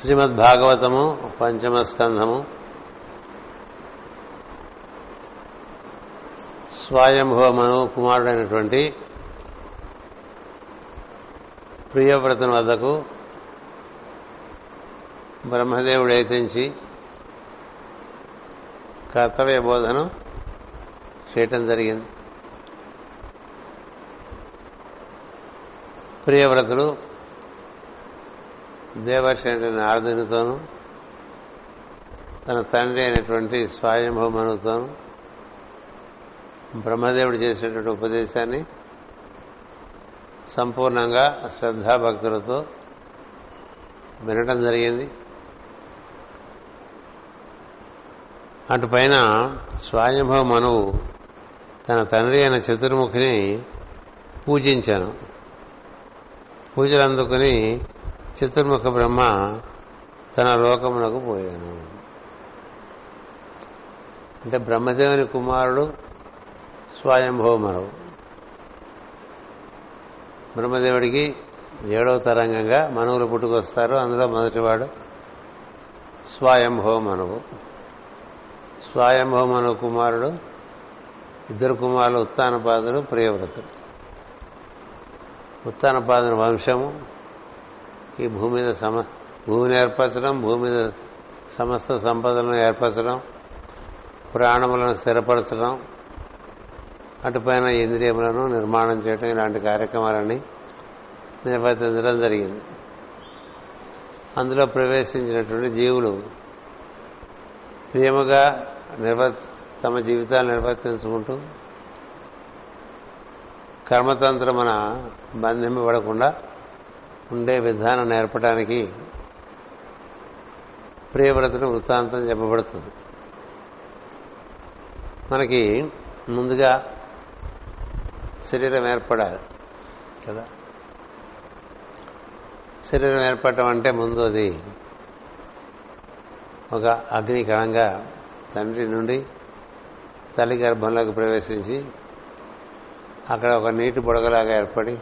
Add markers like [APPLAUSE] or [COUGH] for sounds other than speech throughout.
శ్రీమద్ భాగవతము పంచమ స్కంధము స్వయంభవ మను కుమారుడైనటువంటి ప్రియవ్రతం వద్దకు బ్రహ్మదేవుడు ఎత్తించి కర్తవ్య బోధను చేయటం జరిగింది. ప్రియవ్రతుడు దేవర్షి అంటే నారదునితోనూ తన తండ్రి అయినటువంటి స్వయంభమనుతోనూ బ్రహ్మదేవుడు చేసినటువంటి ఉపదేశాన్ని సంపూర్ణంగా శ్రద్ధాభక్తులతో వినటం జరిగింది. అటుపైన స్వయంభవ మనువు తన తండ్రి అయిన చతుర్ముఖిని పూజించాను. పూజలు అందుకుని చతుర్ముఖ బ్రహ్మ తన లోకమునకు పోయాను. అంటే బ్రహ్మదేవుని కుమారుడు స్వయంభవమనవు బ్రహ్మదేవుడికి ఏడవ తరంగంగా మనవులు పుట్టుకొస్తారు. అందులో మొదటివాడు స్వయంభవ మనవు. స్వయంభవ మనువు కుమారుడు ఇద్దరు కుమారులు ఉత్తానపాదుడు ప్రియవ్రతుడు. ఉత్తానపాదుని వంశము ఈ భూమి మీద సమ భూమిని ఏర్పరచడం భూమి మీద సమస్త సంపదలను ఏర్పరచడం ప్రాణములను స్థిరపరచడం అటుపైన ఇంద్రియములను నిర్మాణం చేయడం ఇలాంటి కార్యక్రమాలన్నీ నిర్వర్తించడం జరిగింది. అందులో ప్రవేశించినటువంటి జీవులు ప్రేమగా నిర్వర్ తమ జీవితాలు నిర్వర్తించుకుంటూ కర్మతంత్రమున బంధింపబడకుండా ఉండే విధానం నేర్పడానికి ప్రియవ్రతుడు వృత్తాంతం చెప్పబడుతుంది. మనకి ముందుగా శరీరం ఏర్పడాలి కదా? శరీరం ఏర్పడటం అంటే ముందు అది ఒక అగ్ని కణంగా తండ్రి నుండి తల్లి గర్భంలోకి ప్రవేశించి అక్కడ ఒక నీటి బుడగలాగా ఏర్పడి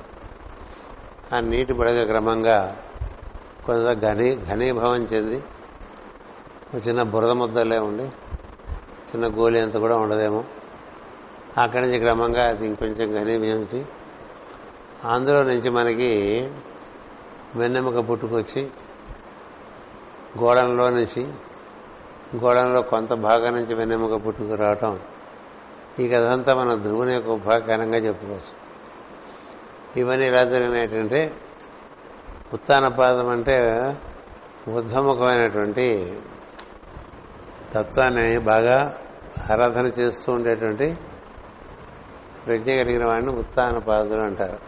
ఆ నీటి బుడగ క్రమంగా కొంత ఘనీ ఘనీభవం చెంది ఒక చిన్న బురద ముద్దలే ఉండి చిన్న గోలి అంత కూడా ఉండదేమో. అక్కడి నుంచి క్రమంగా అది ఇంకొంచెం ఘనీభవించి అందులో నుంచి మనకి వెన్నెముక పుట్టుకొచ్చి గోడంలో నుంచి గోడంలో కొంత భాగం నుంచి వెన్నెముక పుట్టుకు రావటం ఈ కథంతా మనం ధ్రువుని యొక్క ఉపాఖ్యానంగా చెప్పుకోవచ్చు. ఇవన్నీ ఎలా జరిగినాయంటే ఉత్తానపాదం అంటే ఉద్ధముఖమైనటువంటి తత్వాన్ని బాగా ఆరాధన చేస్తూ ఉండేటువంటి ప్రజ్ఞ కలిగిన వాడిని ఉత్తానపాదులు అంటారు.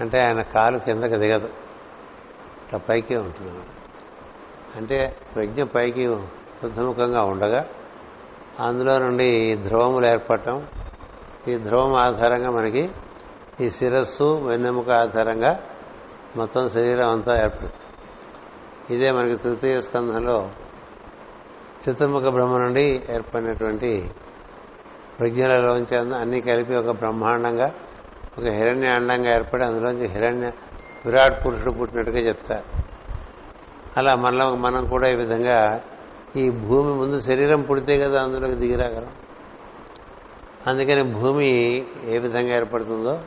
అంటే ఆయన కాలు కిందకి దిగదు. ఇట్లా పైకి ఉంటుంది అంటే ప్రజ్ఞ పైకి ఉద్ధముఖంగా ఉండగా అందులో నుండి ధ్రువములు ఏర్పడటం ఈ ధ్రువం ఆధారంగా మనకి ఈ శిరస్సు వెన్నెముక ఆధారంగా మొత్తం శరీరం అంతా ఏర్పడుతుంది. ఇదే మనకి తృతీయ స్కంధంలో చతుర్ముఖ బ్రహ్మ నుండి ఏర్పడినటువంటి ప్రజ్ఞలలోంచి అన్ని కలిపి ఒక బ్రహ్మాండంగా ఒక హిరణ్య అండంగా ఏర్పడి అందులోంచి హిరణ్య విరాట్ పురుషుడు పుట్టినట్టుగా చెప్తారు. అలా మనలో మనం కూడా ఈ విధంగా ఈ భూమి ముందు శరీరం పుడితే కదా అందులోకి దిగిరాగలం అందుకని భూమి ఏ విధంగా ఏర్పడుతుందో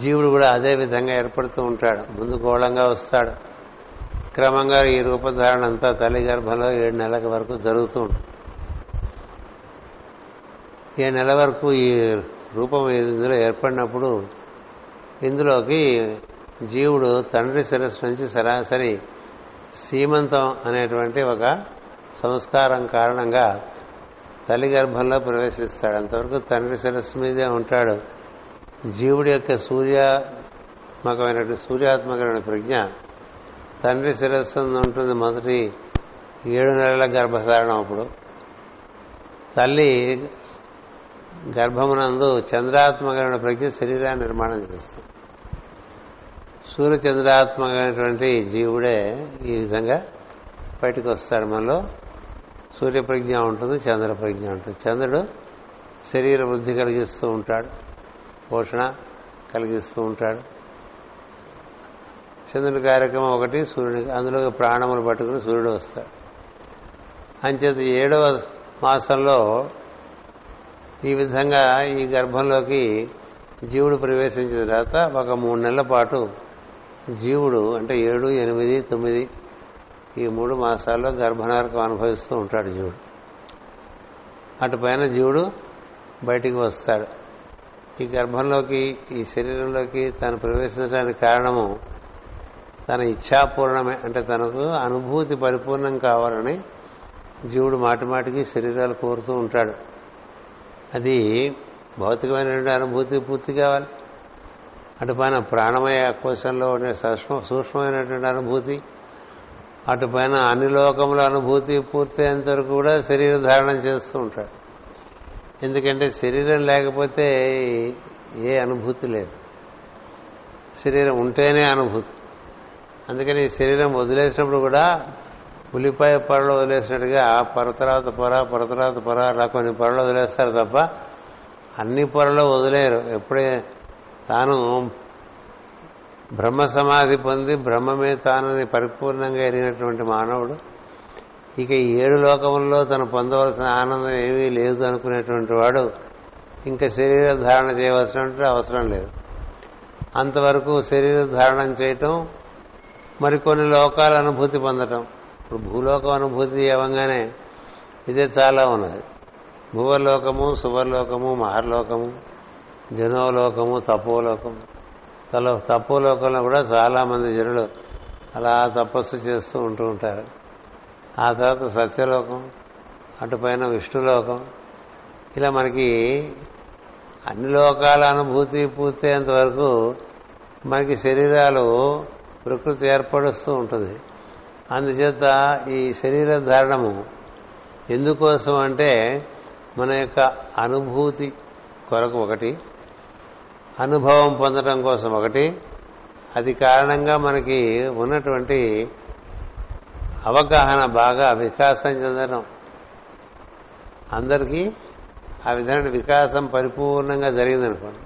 జీవుడు కూడా అదే విధంగా ఏర్పడుతూ ఉంటాడు. ముందు గోళంగా వస్తాడు. క్రమంగా ఈ రూపధారణ అంతా తల్లి గర్భంలో ఏడు నెలల వరకు జరుగుతూ ఉంటుంది. ఏ నెల వరకు ఈ రూపం ఇందులో ఏర్పడినప్పుడు ఇందులోకి జీవుడు తండ్రి శిరస్సు నుంచి సరాసరి సీమంతం అనేటువంటి ఒక సంస్కారం కారణంగా తల్లి గర్భంలో ప్రవేశిస్తాడు. అంతవరకు తండ్రి శిరస్సు మీదే ఉంటాడు. జీవుడి యొక్క సూర్యాత్మకమైనటువంటి సూర్యాత్మకమైన ప్రజ్ఞ తండ్రి శిరస్సు ఉంటుంది మొదటి ఏడు నెలల గర్భధారణం అప్పుడు. తల్లి గర్భమునందు చంద్రాత్మకమైన ప్రజ్ఞ శరీరాన్ని నిర్మాణం చేస్తుంది. సూర్యచంద్రాత్మకమైనటువంటి జీవుడే ఈ విధంగా బయటకు వస్తాడు. మనలో సూర్యప్రజ్ఞ ఉంటుంది చంద్రప్రజ్ఞ ఉంటుంది. చంద్రుడు శరీర వృద్ధి కలిగిస్తూ ఉంటాడు. పోషణ కలిగిస్తూ ఉంటాడు. చంద్రుడి కార్యక్రమం ఒకటి సూర్యుడి అందులో ప్రాణములు పట్టుకుని సూర్యుడు వస్తాడు. అంచేత ఏడవ మాసంలో ఈ విధంగా ఈ గర్భంలోకి జీవుడు ప్రవేశించిన తర్వాత ఒక మూడు నెలల పాటు జీవుడు అంటే ఏడు ఎనిమిది తొమ్మిది ఈ మూడు మాసాల్లో గర్భనరకం అనుభవిస్తూ ఉంటాడు జీవుడు. అటు పైన జీవుడు బయటికి వస్తాడు. ఈ గర్భంలోకి ఈ శరీరంలోకి తను ప్రవేశించడానికి కారణము తన ఇచ్ఛాపూర్ణమే. అంటే తనకు అనుభూతి పరిపూర్ణం కావాలని జీవుడు మాటిమాటికి శరీరాలు కోరుతూ ఉంటాడు. అది భౌతికమైనటువంటి అనుభూతి పూర్తి కావాలి. అటు పైన ప్రాణమయ కోశంలో ఉండే సూక్ష్మ సూక్ష్మమైనటువంటి అనుభూతి అటు పైన అన్ని లోకముల అనుభూతి పూర్తయ్యేంత వరకు కూడా శరీర ధారణం చేస్తూ ఉంటాడు. ఎందుకంటే శరీరం లేకపోతే ఏ అనుభూతి లేదు. శరీరం ఉంటేనే అనుభూతి. అందుకని ఈ శరీరం వదిలేసినప్పుడు కూడా ఉల్లిపాయ పొరలు వదిలేసినట్టుగా పొర తర్వాత పొర పొర తర్వాత పొర అలా కొన్ని పొరలు వదిలేస్తారు తప్ప అన్ని పొరలు వదిలేరు. ఎప్పుడే తాను బ్రహ్మ సమాధి పొంది బ్రహ్మమే తానని పరిపూర్ణంగా ఎరిగినటువంటి మానవుడు ఇక ఈ ఏడు లోకముల్లో తను పొందవలసిన ఆనందం ఏమీ లేదు అనుకునేటువంటి వాడు ఇంకా శరీర ధారణ చేయవలసినటువంటి అవసరం లేదు. అంతవరకు శరీర ధారణం చేయటం మరికొన్ని లోకాల అనుభూతి పొందటం. ఇప్పుడు భూలోకం అనుభూతి ఇవ్వగానే ఇదే చాలా ఉన్నది. భూవర్లోకము సువర్లోకము మహర్లోకము జనోలోకము తపోలోకము. తలో తపోలోకంలో కూడా చాలామంది జనులు అలా తపస్సు చేస్తూ ఉంటూ ఉంటారు. ఆ తర్వాత సత్యలోకం అటుపైన విష్ణులోకం. ఇలా మనకి అన్ని లోకాల అనుభూతి పూర్తయ్యేంత వరకు మనకి శరీరాలు ప్రకృతి ఏర్పడుస్తూ ఉంటుంది. అందుచేత ఈ శరీర ధారణము ఎందుకోసం అంటే మన యొక్క అనుభూతి కొరకు ఒకటి అనుభవం పొందడం కోసం ఒకటి. అది కారణంగా మనకి ఉన్నటువంటి అవగాహన బాగా వికాసం చెందడం. అందరికీ ఆ విధమైన వికాసం పరిపూర్ణంగా జరిగిందనుకోండి.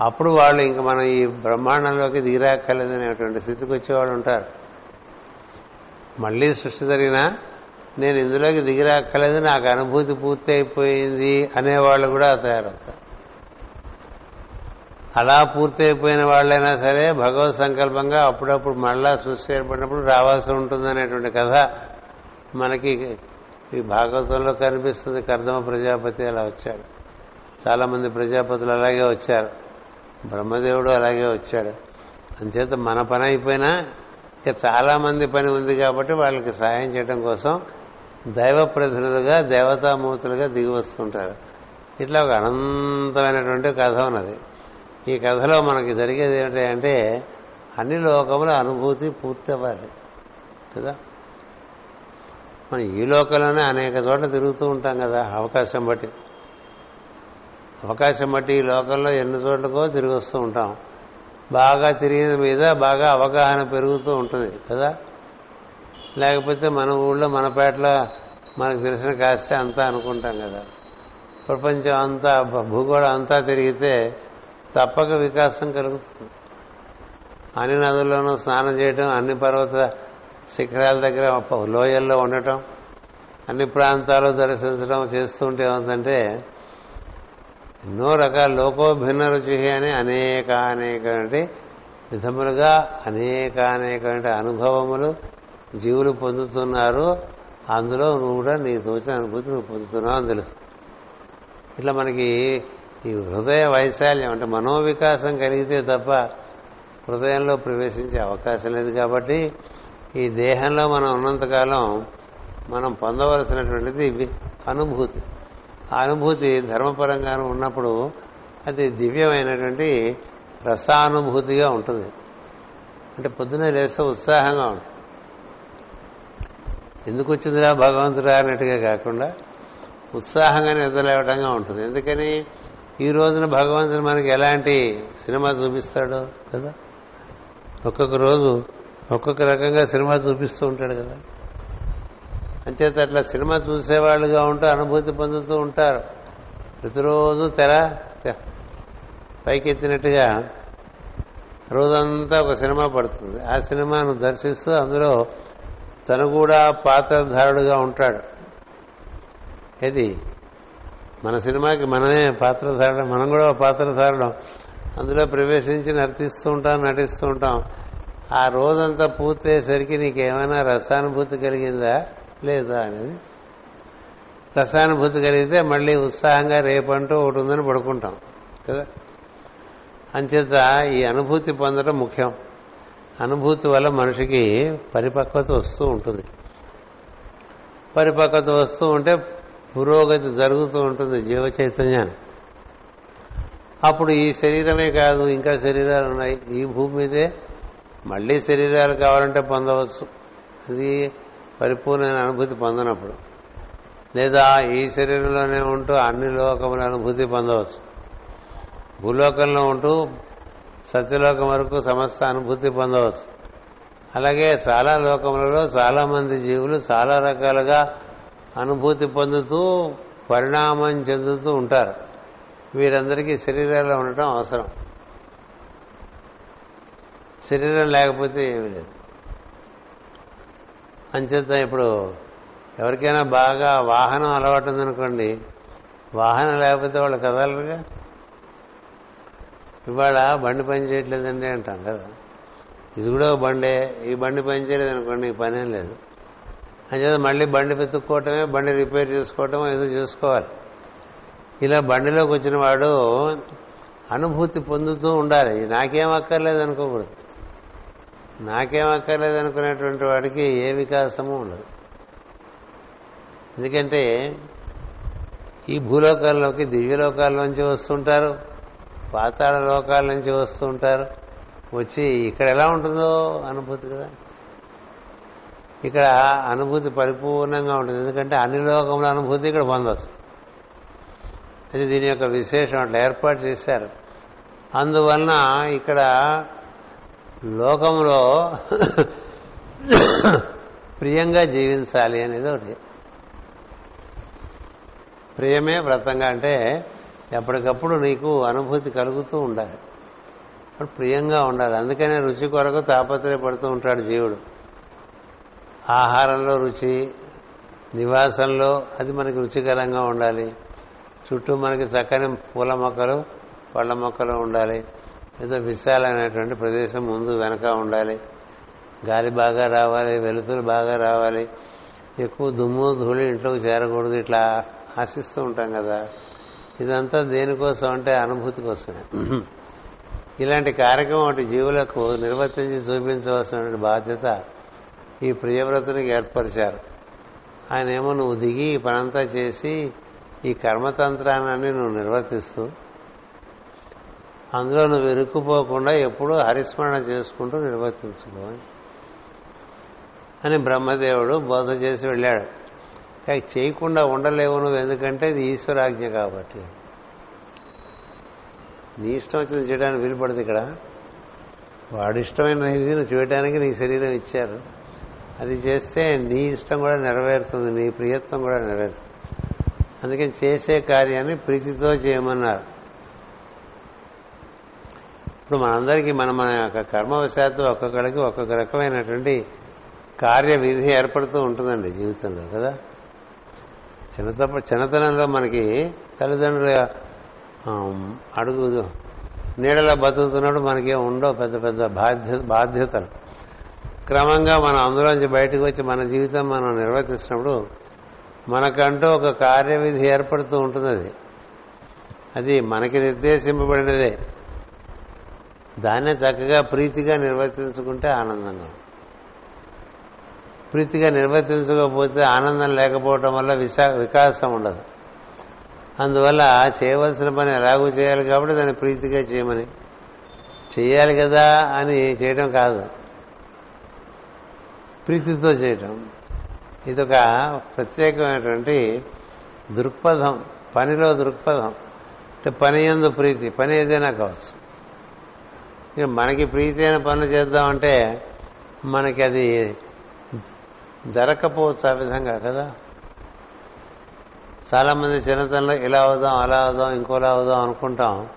అప్పుడు వాళ్ళు ఇంక మనం ఈ బ్రహ్మాండంలోకి దిగిరాక్కర్లేదనేటువంటి స్థితికి వచ్చేవాళ్ళు ఉంటారు. మళ్ళీ సృష్టి జరిగినా నేను ఇందులోకి దిగిరాక్కలేదు నాకు అనుభూతి పూర్తి అయిపోయింది అనేవాళ్ళు కూడా తయారవుతారు. అలా పూర్తయిపోయిన వాళ్ళైనా సరే భగవత్ సంకల్పంగా అప్పుడప్పుడు మళ్ళా సృష్టి ఏర్పడినప్పుడు రావాల్సి ఉంటుందనేటువంటి కథ మనకి ఈ భాగవతంలో కనిపిస్తుంది. కర్దమ ప్రజాపతి అలా వచ్చాడు. చాలామంది ప్రజాపతులు అలాగే వచ్చారు. బ్రహ్మదేవుడు అలాగే వచ్చాడు. అంచేత మన పని అయిపోయినా ఇంకా చాలామంది పని ఉంది కాబట్టి వాళ్ళకి సాయం చేయడం కోసం దైవ ప్రతినిధులుగా దేవతామూర్తులుగా దిగి వస్తుంటారు. ఇట్లా ఒక అనంతమైనటువంటి కథ ఉన్నది. ఈ కథలో మనకి జరిగేది ఏమిటంటే అన్ని లోకముల అనుభూతి పూర్తి అవ్వాలి కదా? మనం ఈ లోకంలోనే అనేక చోట్ల తిరుగుతూ ఉంటాం కదా అవకాశం బట్టి. అవకాశం బట్టి ఈ లోకంలో ఎన్ని చోట్లకో తిరిగి వస్తూ ఉంటాం. బాగా తిరిగిన మీద బాగా అవగాహన పెరుగుతూ ఉంటుంది కదా? లేకపోతే మన ఊళ్ళో మన పేటలో మనకు తెలిసిన కాస్తే అంతా అనుకుంటాం కదా. ప్రపంచం అంతా భూగోళం అంతా తిరిగితే తప్పక వికాసం కలుగుతుంది. అన్ని నదుల్లోనూ స్నానం చేయటం అన్ని పర్వత శిఖరాల దగ్గర లోయల్లో ఉండటం అన్ని ప్రాంతాలు దర్శించడం చేస్తుంటే ఏమంటే ఎన్నో రకాల లోకోభిన్న రుచి అని అనేక అనేక విధములుగా అనేక అనేక అనుభవములు జీవులు పొందుతున్నారు. అందులో నువ్వు కూడా నీ తోచిన అనుభూతి నువ్వు పొందుతున్నావు అని తెలుసు. ఇట్లా మనకి ఈ హృదయ వైశాల్యం అంటే మనోవికాసం కలిగితే తప్ప హృదయంలో ప్రవేశించే అవకాశం లేదు కాబట్టి ఈ దేహంలో మనం ఉన్నంతకాలం మనం పొందవలసినటువంటిది అనుభూతి. ఆ అనుభూతి ధర్మపరంగాను ఉన్నప్పుడు అది దివ్యమైనటువంటి రసానుభూతిగా ఉంటుంది. అంటే పొద్దున్నే లేస్తే ఉత్సాహంగా ఉంటుంది. ఎందుకు వచ్చిందిరా భగవంతుడా అన్నట్టుగా కాకుండా ఉత్సాహంగా నిద్రలేవటంగా ఉంటుంది. ఎందుకని? ఈ రోజున భగవంతుడు మనకి ఎలాంటి సినిమా చూపిస్తాడు కదా? ఒక్కొక్క రోజు ఒక్కొక్క రకంగా సినిమా చూపిస్తూ ఉంటాడు కదా? అంచేత అట్లా సినిమా చూసేవాళ్ళుగా ఉంటూ అనుభూతి పొందుతూ ఉంటారు. ప్రతిరోజు తెర పైకెత్తినట్టుగా రోజంతా ఒక సినిమా పడుతుంది. ఆ సినిమాను దర్శిస్తూ అందులో తను కూడా పాత్రధారుడుగా ఉంటాడు. ఏది? మన సినిమాకి మనమే పాత్రధారుడు మనం కూడా పాత్రధారుడం అందులో ప్రవేశించి నర్తిస్తూ ఉంటాం నటిస్తూ ఉంటాం. ఆ రోజంతా పూర్తయ్యేసరికి నీకేమైనా రసానుభూతి కలిగిందా? లేదా అనేది? రసానుభూతి కలిగితే మళ్ళీ ఉత్సాహంగా రేపంటూ ఒకటి ఉందని పడుకుంటాం కదా? అంచేత ఈ అనుభూతి పొందడం ముఖ్యం. అనుభూతి వల్ల మనిషికి పరిపక్వత వస్తూ ఉంటుంది. పరిపక్వత వస్తూ ఉంటే పురోగతి జరుగుతూ ఉంటుంది జీవ చైతన్యాన్ని. అప్పుడు ఈ శరీరమే కాదు ఇంకా శరీరాలు ఉన్నాయి. ఈ భూమి మీదే మళ్ళీ శరీరాలు కావాలంటే పొందవచ్చు. అది పరిపూర్ణమైన అనుభూతి పొందనప్పుడు. లేదా ఈ శరీరంలోనే ఉంటూ అన్ని లోకముల అనుభూతి పొందవచ్చు. భూలోకంలో ఉంటూ సత్యలోకం వరకు సమస్త అనుభూతి పొందవచ్చు. అలాగే చాలా లోకములలో చాలా మంది జీవులు చాలా రకాలుగా అనుభూతి పొందుతూ పరిణామం చెందుతూ ఉంటారు. వీరందరికీ శరీరాల్లో ఉండటం అవసరం. శరీరం లేకపోతే ఏమీ లేదు. అంచేత ఇప్పుడు ఎవరికైనా బాగా వాహనం అలవాటు ఉందనుకోండి వాహనం లేకపోతే వాళ్ళు కదలరుగా? ఇవాళ బండి పని చేయట్లేదండి అంటాం కదా. ఇది కూడా బండే. ఈ బండి పని చేయలేదు అనుకోండి పనేం లేదు. అంచేత మళ్ళీ బండి వెతుక్కోవటమే బండి రిపేర్ చేసుకోవటం ఏదో చేసుకోవాలి. ఇలా బండిలోకి వచ్చిన వాడు అనుభూతి పొందుతూ ఉండాలి. నాకేం అక్కర్లేదు అనుకోకూడదు. నాకేం అక్కర్లేదు అనుకునేటువంటి వాడికి ఏ వికాసము ఉండదు. ఎందుకంటే ఈ భూలోకాల్లోకి దివ్యలోకాల్లోంచి వస్తుంటారు పాతాళ లోకాల నుంచి వస్తూ ఉంటారు వచ్చి ఇక్కడ ఎలా ఉంటుందో అనుభూతి కదా. ఇక్కడ అనుభూతి పరిపూర్ణంగా ఉంటుంది. ఎందుకంటే అన్ని లోకముల అనుభూతి ఇక్కడ పొందవచ్చు అది దీని యొక్క విశేషం అట్లా ఏర్పాటు చేశారు. అందువలన ఇక్కడ లోకంలో ప్రియంగా జీవించాలి అనేది ఒకటి. ప్రియమే వ్రతంగా అంటే ఎప్పటికప్పుడు నీకు అనుభూతి కలుగుతూ ఉండాలి. ప్రియంగా ఉండాలి. అందుకనే రుచి కొరకు తాపత్రయపడుతూ ఉంటాడు జీవుడు. ఆహారంలో రుచి నివాసంలో అది మనకి రుచికరంగా ఉండాలి. చుట్టూ మనకి చక్కని పూల మొక్కలు పళ్ళ మొక్కలు ఉండాలి. ఏదో విశాలమైనటువంటి ప్రదేశం ముందు వెనక ఉండాలి. గాలి బాగా రావాలి వెలుతురు బాగా రావాలి. ఎక్కువ దుమ్ము ధూళి ఇంట్లోకి చేరకూడదు ఇట్లా ఆశిస్తూ ఉంటాం కదా. ఇదంతా దేనికోసం అంటే అనుభూతి కోసమే. ఇలాంటి కార్యక్రమం ఒకటి జీవులకు నిర్వర్తించి చూపించవలసినటువంటి బాధ్యత ఈ ప్రియవ్రతునికి ఏర్పరిచారు. ఆయన ఏమో నువ్వు దిగి ఈ పనంతా చేసి ఈ కర్మతంత్రాన్ని నువ్వు నిర్వర్తిస్తూ అందులో నువ్వు ఇరుక్కుపోకుండా ఎప్పుడూ హరిస్మరణ చేసుకుంటూ నిర్వర్తించుకో అని. బ్రహ్మదేవుడు బోధ చేసి వెళ్ళాడు. కానీ చేయకుండా ఉండలేవు నువ్వు ఎందుకంటే ఇది ఈశ్వరాజ్ఞ కాబట్టి. నీ ఇష్టం వచ్చింది చేయడానికి వీలుపడదు ఇక్కడ. వాడి ఇష్టమైన ఇది నువ్వు చేయడానికి నీ శరీరం ఇచ్చారు. అది చేస్తే నీ ఇష్టం కూడా నెరవేరుతుంది నీ ప్రియత్వం కూడా నెరవేరుతుంది. అందుకని చేసే కార్యాన్ని ప్రీతితో చేయమన్నారు. ఇప్పుడు మనందరికీ మన మన యొక్క కర్మవశాత్తు ఒక్కొక్కడికి ఒక్కొక్క రకమైనటువంటి కార్య విధి ఏర్పడుతూ ఉంటుందండి జీవితంలో కదా? చిన్నతప్ప చిన్నతనంలో మనకి తల్లిదండ్రుల అడుగు నీడలో బతుకుతున్నప్పుడు మనకి ఉండవు పెద్ద పెద్ద బాధ్యత బాధ్యతలు. క్రమంగా మనం అందులోంచి బయటకు వచ్చి మన జీవితం మనం నిర్వర్తిస్తున్నప్పుడు మనకంటూ ఒక కార్యవిధి ఏర్పడుతూ ఉంటుంది అది. అది మనకి నిర్దేశింపబడినదే. దాన్నే చక్కగా ప్రీతిగా నిర్వర్తించుకుంటే ఆనందంగా ప్రీతిగా నిర్వర్తించకపోతే ఆనందం లేకపోవటం వల్ల విశా వికాసం ఉండదు. అందువల్ల చేయవలసిన పని ఎలాగూ చేయాలి కాబట్టి దాన్ని ప్రీతిగా చేయమని. చేయాలి కదా అని చేయడం కాదు. ప్రీతితో చేయటం. ఇదొక ప్రత్యేకమైనటువంటి దృక్పథం పనిలో దృక్పథం. అంటే పని ఎందు ప్రీతి పని ఏదైనా కావచ్చు. ఇక మనకి ప్రీతి అయిన పనులు చేద్దామంటే మనకి అది జరగకపోవచ్చు ఆ విధంగా కదా. చాలామంది చిన్నతనంలో ఇలా అవుదాం అలా అవుదాం ఇంకోలా అవుదాం అనుకుంటాం.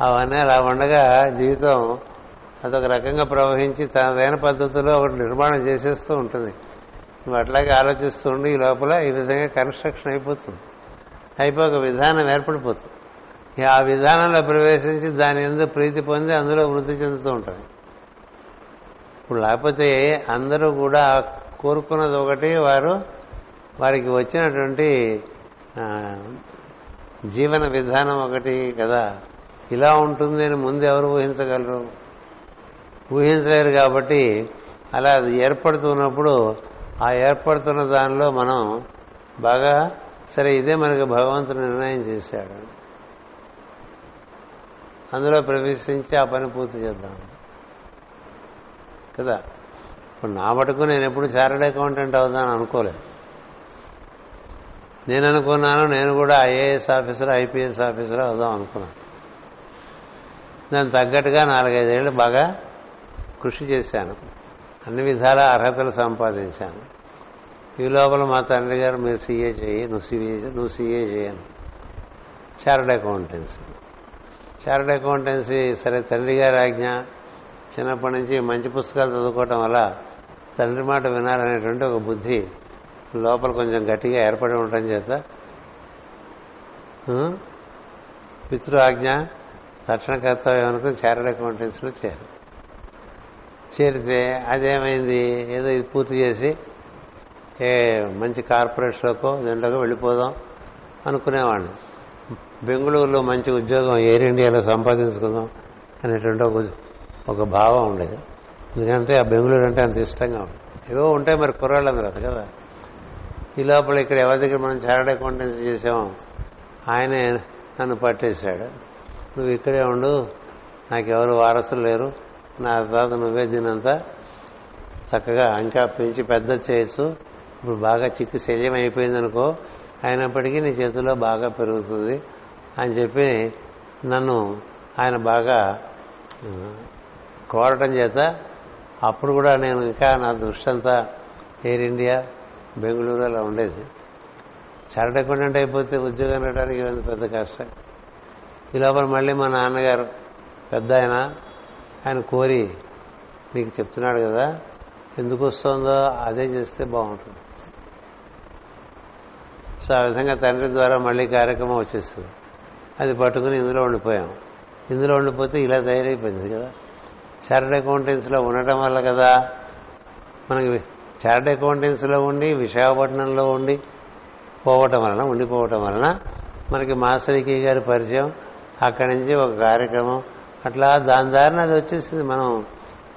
అవన్నీ అలా ఉండగా జీవితం అదొక రకంగా ప్రవహించి తనదైన పద్ధతిలో ఒకటి నిర్మాణం చేసేస్తూ ఉంటుంది. నువ్వు అట్లాగే ఆలోచిస్తూ ఉండి ఈ లోపల ఈ విధంగా కన్స్ట్రక్షన్ అయిపోతుంది. అయిపోయి ఒక విధానం ఏర్పడిపోతుంది. ఆ విధానంలో ప్రవేశించి దాని ఎందుకు ప్రీతి పొంది అందులో వృద్ధి చెందుతూ ఉంటుంది. ఇప్పుడు లేకపోతే అందరూ కూడా కోరుకున్నది ఒకటి వారు వారికి వచ్చినటువంటి జీవన విధానం ఒకటి కదా. ఇలా ఉంటుంది అని ముందు ఎవరు ఊహించగలరు? ఊహించలేరు కాబట్టి అలా అది ఏర్పడుతున్నప్పుడు ఆ ఏర్పడుతున్న దానిలో మనం బాగా సరే ఇదే మనకు భగవంతుడు నిర్ణయం చేశాడు. అందులో ప్రవేశించి ఆ పని పూర్తి చేద్దాం. కదా? ఇప్పుడు నా మటుకు నేను ఎప్పుడు చార్టెడ్ అకౌంటెంట్ అవుదాను అనుకోలేదు. నేను అనుకున్నాను నేను కూడా ఐఏఎస్ ఆఫీసర్ ఐపీఎస్ ఆఫీసర్ అవుదాం అనుకున్నాను. దానికి తగ్గట్టుగా నాలుగైదేళ్ళు బాగా కృషి చేశాను. అన్ని విధాల అర్హతలు సంపాదించాను. ఈ లోపల మా తండ్రి గారు మీరు సీఏ చేయి నువ్వు సీఏ నువ్వు సీఏ చేయను చార్టెడ్ అకౌంటెన్సీ. చార్టెడ్ అకౌంటెన్సీ సరే తండ్రి గారి ఆజ్ఞ. చిన్నప్పటి నుంచి మంచి పుస్తకాలు చదువుకోవటం వల్ల తండ్రి మాట వినాలనేటువంటి ఒక బుద్ధి లోపల కొంచెం గట్టిగా ఏర్పడి ఉండటం చేత పితృ ఆజ్ఞ తక్షణ కర్తవ్యం అనుకుని చార్టెడ్ అకౌంటెన్సీలో చేరు చేరితే అదేమైంది? ఏదో ఇది పూర్తి చేసి ఏ మంచి కార్పొరేట్స్లోకో దీంట్లోకో వెళ్ళిపోదాం అనుకునేవాడిని. బెంగళూరులో మంచి ఉద్యోగం ఎయిర్ ఇండియాలో సంపాదించుకుందాం అనేటువంటి ఒక ఒక భావం ఉండేది. ఎందుకంటే ఆ బెంగళూరు అంటే అంత ఇష్టంగా ఉంది ఏవో ఉంటాయి మరి కుర్రాళ్ళందరూ అది కదా. ఈ లోపల ఇక్కడ ఎవరి దగ్గర మనం చార్టెడ్ అకౌంటెన్సీ చేసామో ఆయనే నన్ను పట్టేశాడు. నువ్వు ఇక్కడే ఉండు నాకెవరు వారసులు లేరు నా తర్వాత నువ్వే దీనంతా చక్కగా ఇంకా పెంచి పెద్ద చేయొచ్చు ఇప్పుడు బాగా చిక్కు శల్యం అయిపోయింది అనుకో అయినప్పటికీ నీ చేతిలో బాగా పెరుగుతుంది అని చెప్పి నన్ను ఆయన బాగా కోరటం చేత అప్పుడు కూడా నేను ఇంకా నా దృష్టి అంతా ఎయిర్ ఇండియా బెంగళూరు అలా ఉండేది. చార్టెడ్ అకౌంటెంట్ అయిపోతే ఉద్యోగం రావడానికి పెద్ద కష్టం. ఈ లోపల మళ్ళీ మా నాన్నగారు పెద్ద ఆయన ఆయన కోరి నీకు చెప్తున్నాడు కదా ఎందుకు వస్తుందో అదే చేస్తే బాగుంటుంది. సో ఆ విధంగా తండ్రి ద్వారా మళ్ళీ కార్యక్రమం వచ్చేస్తుంది. అది పట్టుకుని ఇందులో ఉండిపోయాం. ఇందులో ఉండిపోతే ఇలా తయారైపోయింది కదా. చార్టెడ్ అకౌంటెన్సీలో ఉండటం వల్ల కదా మనకి చార్టెడ్ అకౌంటెన్సీలో ఉండి విశాఖపట్నంలో ఉండి పోవటం వలన ఉండిపోవటం వలన మనకి మాసరికి గారి పరిచయం. అక్కడి నుంచి ఒక కార్యక్రమం అట్లా దాని దారిన అది వచ్చేసింది. మనం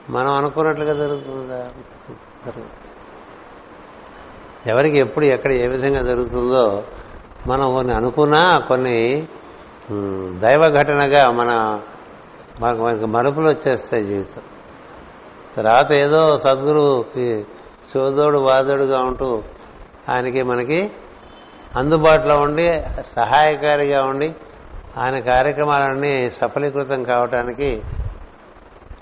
మనం అనుకున్నట్లుగా జరుగుతుందా? ఎవరికి ఎప్పుడు ఎక్కడ ఏ విధంగా జరుగుతుందో మనం కొన్ని అనుకున్నా కొన్ని దైవ ఘటనగా మన మనకు మరుపులు వచ్చేస్తాయి జీవితం. తర్వాత ఏదో సద్గురువుకి చోదోడు వాదోడుగా ఉంటూ ఆయనకి మనకి అందుబాటులో ఉండి సహాయకారిగా ఉండి ఆయన కార్యక్రమాలన్నీ సఫలీకృతం కావటానికి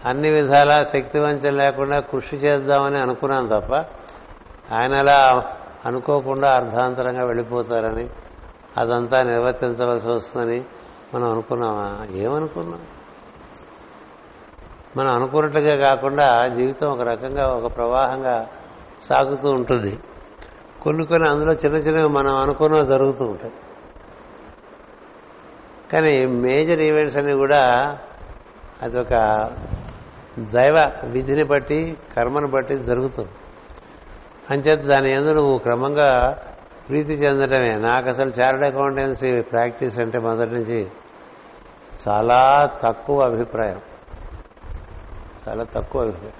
అన్ని విధాలా శక్తివంచం లేకుండా కృషి చేద్దామని అనుకున్నాను తప్ప ఆయన అలా అనుకోకుండా అర్ధాంతరంగా వెళ్ళిపోతారని అదంతా నిర్వర్తించవలసి వస్తుందని మనం అనుకున్నామా? ఏమనుకున్నాం? మనం అనుకున్నట్టుగా కాకుండా జీవితం ఒక రకంగా ఒక ప్రవాహంగా సాగుతూ ఉంటుంది. కొన్ని కొన్ని అందులో చిన్న చిన్నవి మనం అనుకున్నవి జరుగుతూ ఉంటాయి. కానీ మేజర్ ఈవెంట్స్ అన్ని కూడా అదొక దైవ విధిని బట్టి కర్మను బట్టి జరుగుతుంది. అంచేత దాని ఎందు నువ్వు క్రమంగా ప్రీతి చెందటమే. నాకు అసలు చార్డ్ అకౌంటెన్సీ ప్రాక్టీస్ అంటే మొదటి నుంచి చాలా తక్కువ అభిప్రాయం. చాలా తక్కువ అభిప్రాయం.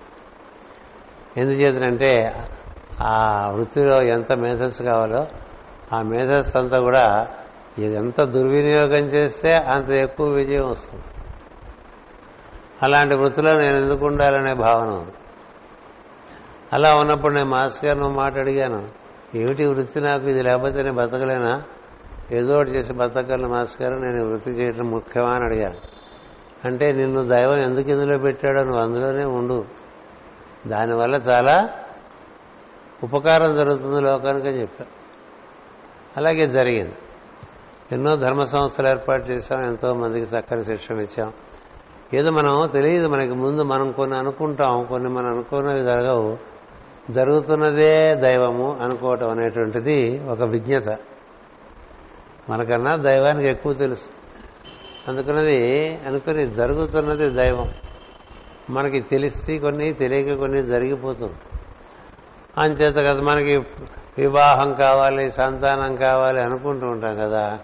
ఎందుచేతనంటే ఆ వృత్తిలో ఎంత మేధస్సు కావాలో ఆ మేధస్సు అంతా కూడా ఎంత దుర్వినియోగం చేస్తే అంత ఎక్కువ విజయం వస్తుంది. అలాంటి వృత్తిలో నేను ఎందుకు ఉండాలనే భావన ఉంది. అలా ఉన్నప్పుడు నేను మాస్ గారిని మాట అడిగాను ఏమిటి వృత్తి నాకు? ఇది లేకపోతే నేను బతకలేనా? ఏదో ఒకటి చేసి బతకలను మాస్ గారు నేను వృత్తి చేయడం ముఖ్యమా అని అడిగాను. అంటే నిన్ను దైవం ఎందుకు ఇందులో పెట్టాడో నువ్వు అందులోనే ఉండు. దానివల్ల చాలా ఉపకారం జరుగుతుంది లోకానికి చెప్పా అలాగే జరిగింది. ఎన్నో ధర్మ సంస్థలు ఏర్పాటు చేశాం ఎంతో మందికి చక్కని శిక్షణ ఇచ్చాం. ఏదో మనం తెలియదు మనకి ముందు మనం కొన్ని అనుకుంటాం కొన్ని మనం అనుకున్నవి జరగవు జరుగుతున్నదే దైవము అనుకోవటం అనేటువంటిది ఒక విజ్ఞత. మనకన్నా దైవానికి ఎక్కువ తెలుసు. అందుకున్నది అనుకుని జరుగుతున్నది దైవం. మనకి తెలిసి కొన్ని తెలియక కొన్ని జరిగిపోతుంది. అంచేత కదా మనకి వివాహం కావాలి సంతానం కావాలి అనుకుంటూ ఉంటాం కదా.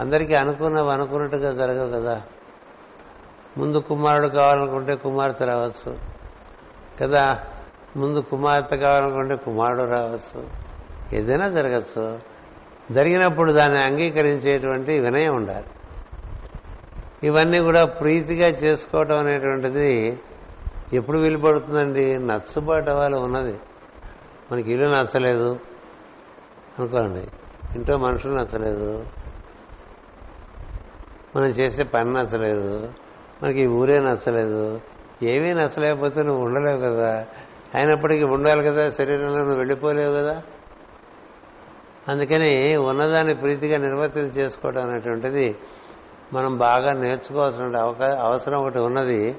అందరికీ అనుకున్నవి అనుకున్నట్టుగా జరగదు కదా. ముందు కుమారుడు కావాలనుకుంటే కుమార్తె రావచ్చు. కదా ముందు కుమార్తె కావాలనుకుంటే కుమారుడు రావచ్చు. ఏదైనా జరగచ్చు. జరిగినప్పుడు దాన్ని అంగీకరించేటువంటి వినయం ఉండాలి. ఇవన్నీ కూడా ప్రీతిగా చేసుకోవటం అనేటువంటిది ఎప్పుడు వీలుపడుతుందండి? నచ్చబాటు వాళ్ళు ఉన్నది. మనకి ఇల్లు నచ్చలేదు అనుకోండి. ఇంట్లో మనుషులు నచ్చలేదు. మనం చేసే పని నచ్చలేదు మనకి ఈ ఊరే నచ్చలేదు ఏమీ నచ్చలేకపోతే నువ్వు ఉండలేవు కదా. అయినప్పటికీ ఉండాలి కదా శరీరంలో నువ్వు వెళ్ళిపోలేవు కదా. అందుకని ఉన్నదాన్ని ప్రీతిగా నిర్వర్తన చేసుకోవడం అనేటువంటిది మనం బాగా నేర్చుకోవాల్సిన అవకా అవసరం ఒకటి ఉన్నది.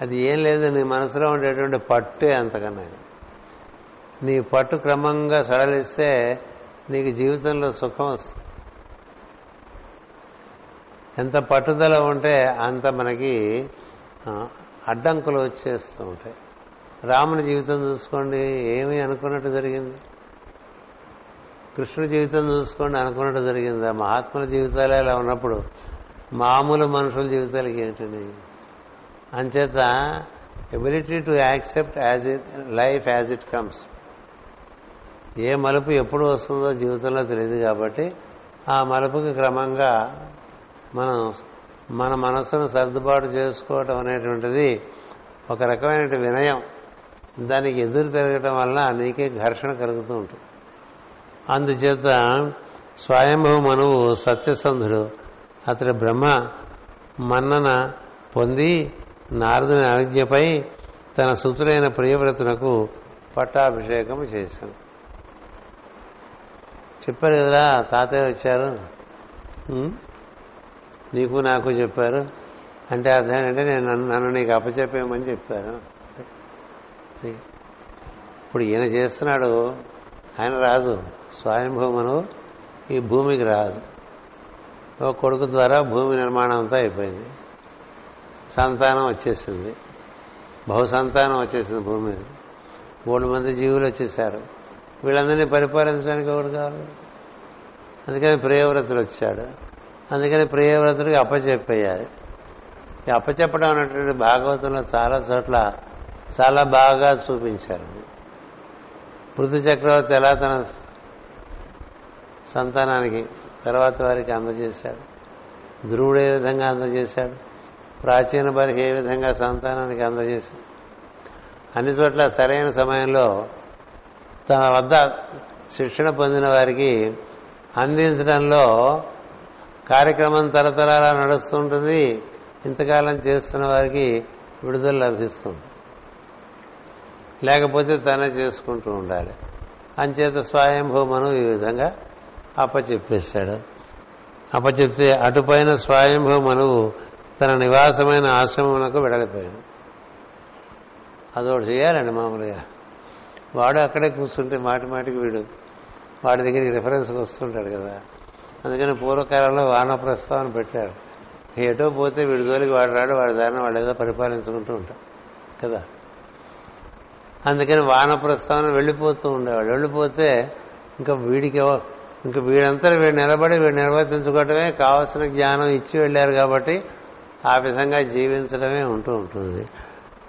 అది ఏం లేదు నీ మనసులో ఉండేటువంటి పట్టే అంతకన్నా. నీ పట్టు క్రమంగా సడలిస్తే నీకు జీవితంలో సుఖం వస్తుంది. ఎంత పట్టుదల ఉంటే అంత మనకి అడ్డంకులు వచ్చేస్తూ ఉంటాయి. రాముని జీవితం చూసుకోండి ఏమీ అనుకున్నట్టు జరిగింది? కృష్ణుడి జీవితం చూసుకోండి అనుకున్నట్టు జరిగింది? ఆ మహాత్ముల జీవితాలే ఇలా ఉన్నప్పుడు? మామూలు మనుషుల జీవితాలకి ఏంటండి అంచేత ability to accept as it life as it comes ఏ మలుపు ఎప్పుడు వస్తుందో జీవితంలో తెలియదు కాబట్టి ఆ మలుపుకి క్రమంగా మనం మన మనసును సర్దుబాటు చేసుకోవటం అనేటువంటిది ఒక రకమైన వినయం. దానికి ఎదురు తిరగటం వలన నీకే ఘర్షణ కలుగుతూ ఉంటుంది. అందుచేత స్వయంభవ మనువు సత్యసంధుడు. అతడి బ్రహ్మ మన్నన పొంది నారదుని అనుజ్ఞపై తన సుతులైన ప్రియవ్రతునకు పట్టాభిషేకం చేశాను. చెప్పారు కదా తాతయ్య వచ్చారు. నీకు నాకు చెప్పారు అంటే అర్థం ఏంటంటే నేను నన్ను నన్ను నీకు అప్పచెప్పేయమని చెప్తాను ఇప్పుడు ఈయన చేస్తున్నాడు ఆయన రాజు స్వయంభూమను ఈ భూమికి రాజు. ఓ కొడుకు ద్వారా భూమి నిర్మాణం అంతా అయిపోయింది. సంతానం వచ్చేసింది. బహుసంతానం వచ్చేసింది భూమి మీద. మూడు మంది జీవులు వచ్చేసారు వీళ్ళందరినీ పరిపాలించడానికి ఎవరు కావాలి? అందుకని ప్రియవ్రతులు వచ్చాడు. అందుకని ప్రియవ్రతుడికి అప్పచెప్పేయాలి. ఈ అప్పచెప్పడం అనేటువంటి భాగవతంలో చాలా చోట్ల చాలా బాగా చూపించారు. పృథు చక్రవర్తి ఎలా తన సంతానానికి తర్వాత వారికి అందజేశాడు? ధ్రువుడు ఏ విధంగా అందజేశాడు? ప్రాచీన వారికి ఏ విధంగా సంతానానికి అందజేశాడు? అన్ని చోట్ల సరైన సమయంలో తన వద్ద శిక్షణ పొందిన వారికి అందించడంలో కార్యక్రమం తరతరాల నడుస్తుంటుంది. ఇంతకాలం చేస్తున్న వారికి విడుదల లభిస్తుంది. లేకపోతే తనే చేసుకుంటూ ఉండాలి. అంచేత స్వయంభూమను ఈ విధంగా అప్పచెప్పేశాడు. అప్పచెప్తే అటుపైన స్వయంభూమనువు తన నివాసమైన ఆశ్రమమునకు వెడలిపోయాడు అదొకటి చేయాలండి మామూలుగా. వాడు అక్కడే కూర్చుంటే మాటి మాటికి వీడు వాడి దగ్గరికి రిఫరెన్స్కి వస్తుంటాడు కదా. అందుకని పూర్వకాలంలో వానప్రస్తావన పెట్టారు. ఎటో పోతే వీడి జోలికి వాడు రాడు వాడి దారిని వాడు ఏదో పరిపాలించుకుంటూ ఉంటాం కదా? అందుకని వానప్రస్తావన వెళ్ళిపోతూ ఉండేవాడు. వెళ్ళిపోతే ఇంకా వీడికి ఇంకా వీడంతా వీడు నిలబడి వీడు నిర్వర్తించుకోవటమే కావలసిన జ్ఞానం ఇచ్చి వెళ్ళారు కాబట్టి ఆ విధంగా జీవించడమే ఉంటూ ఉంటుంది.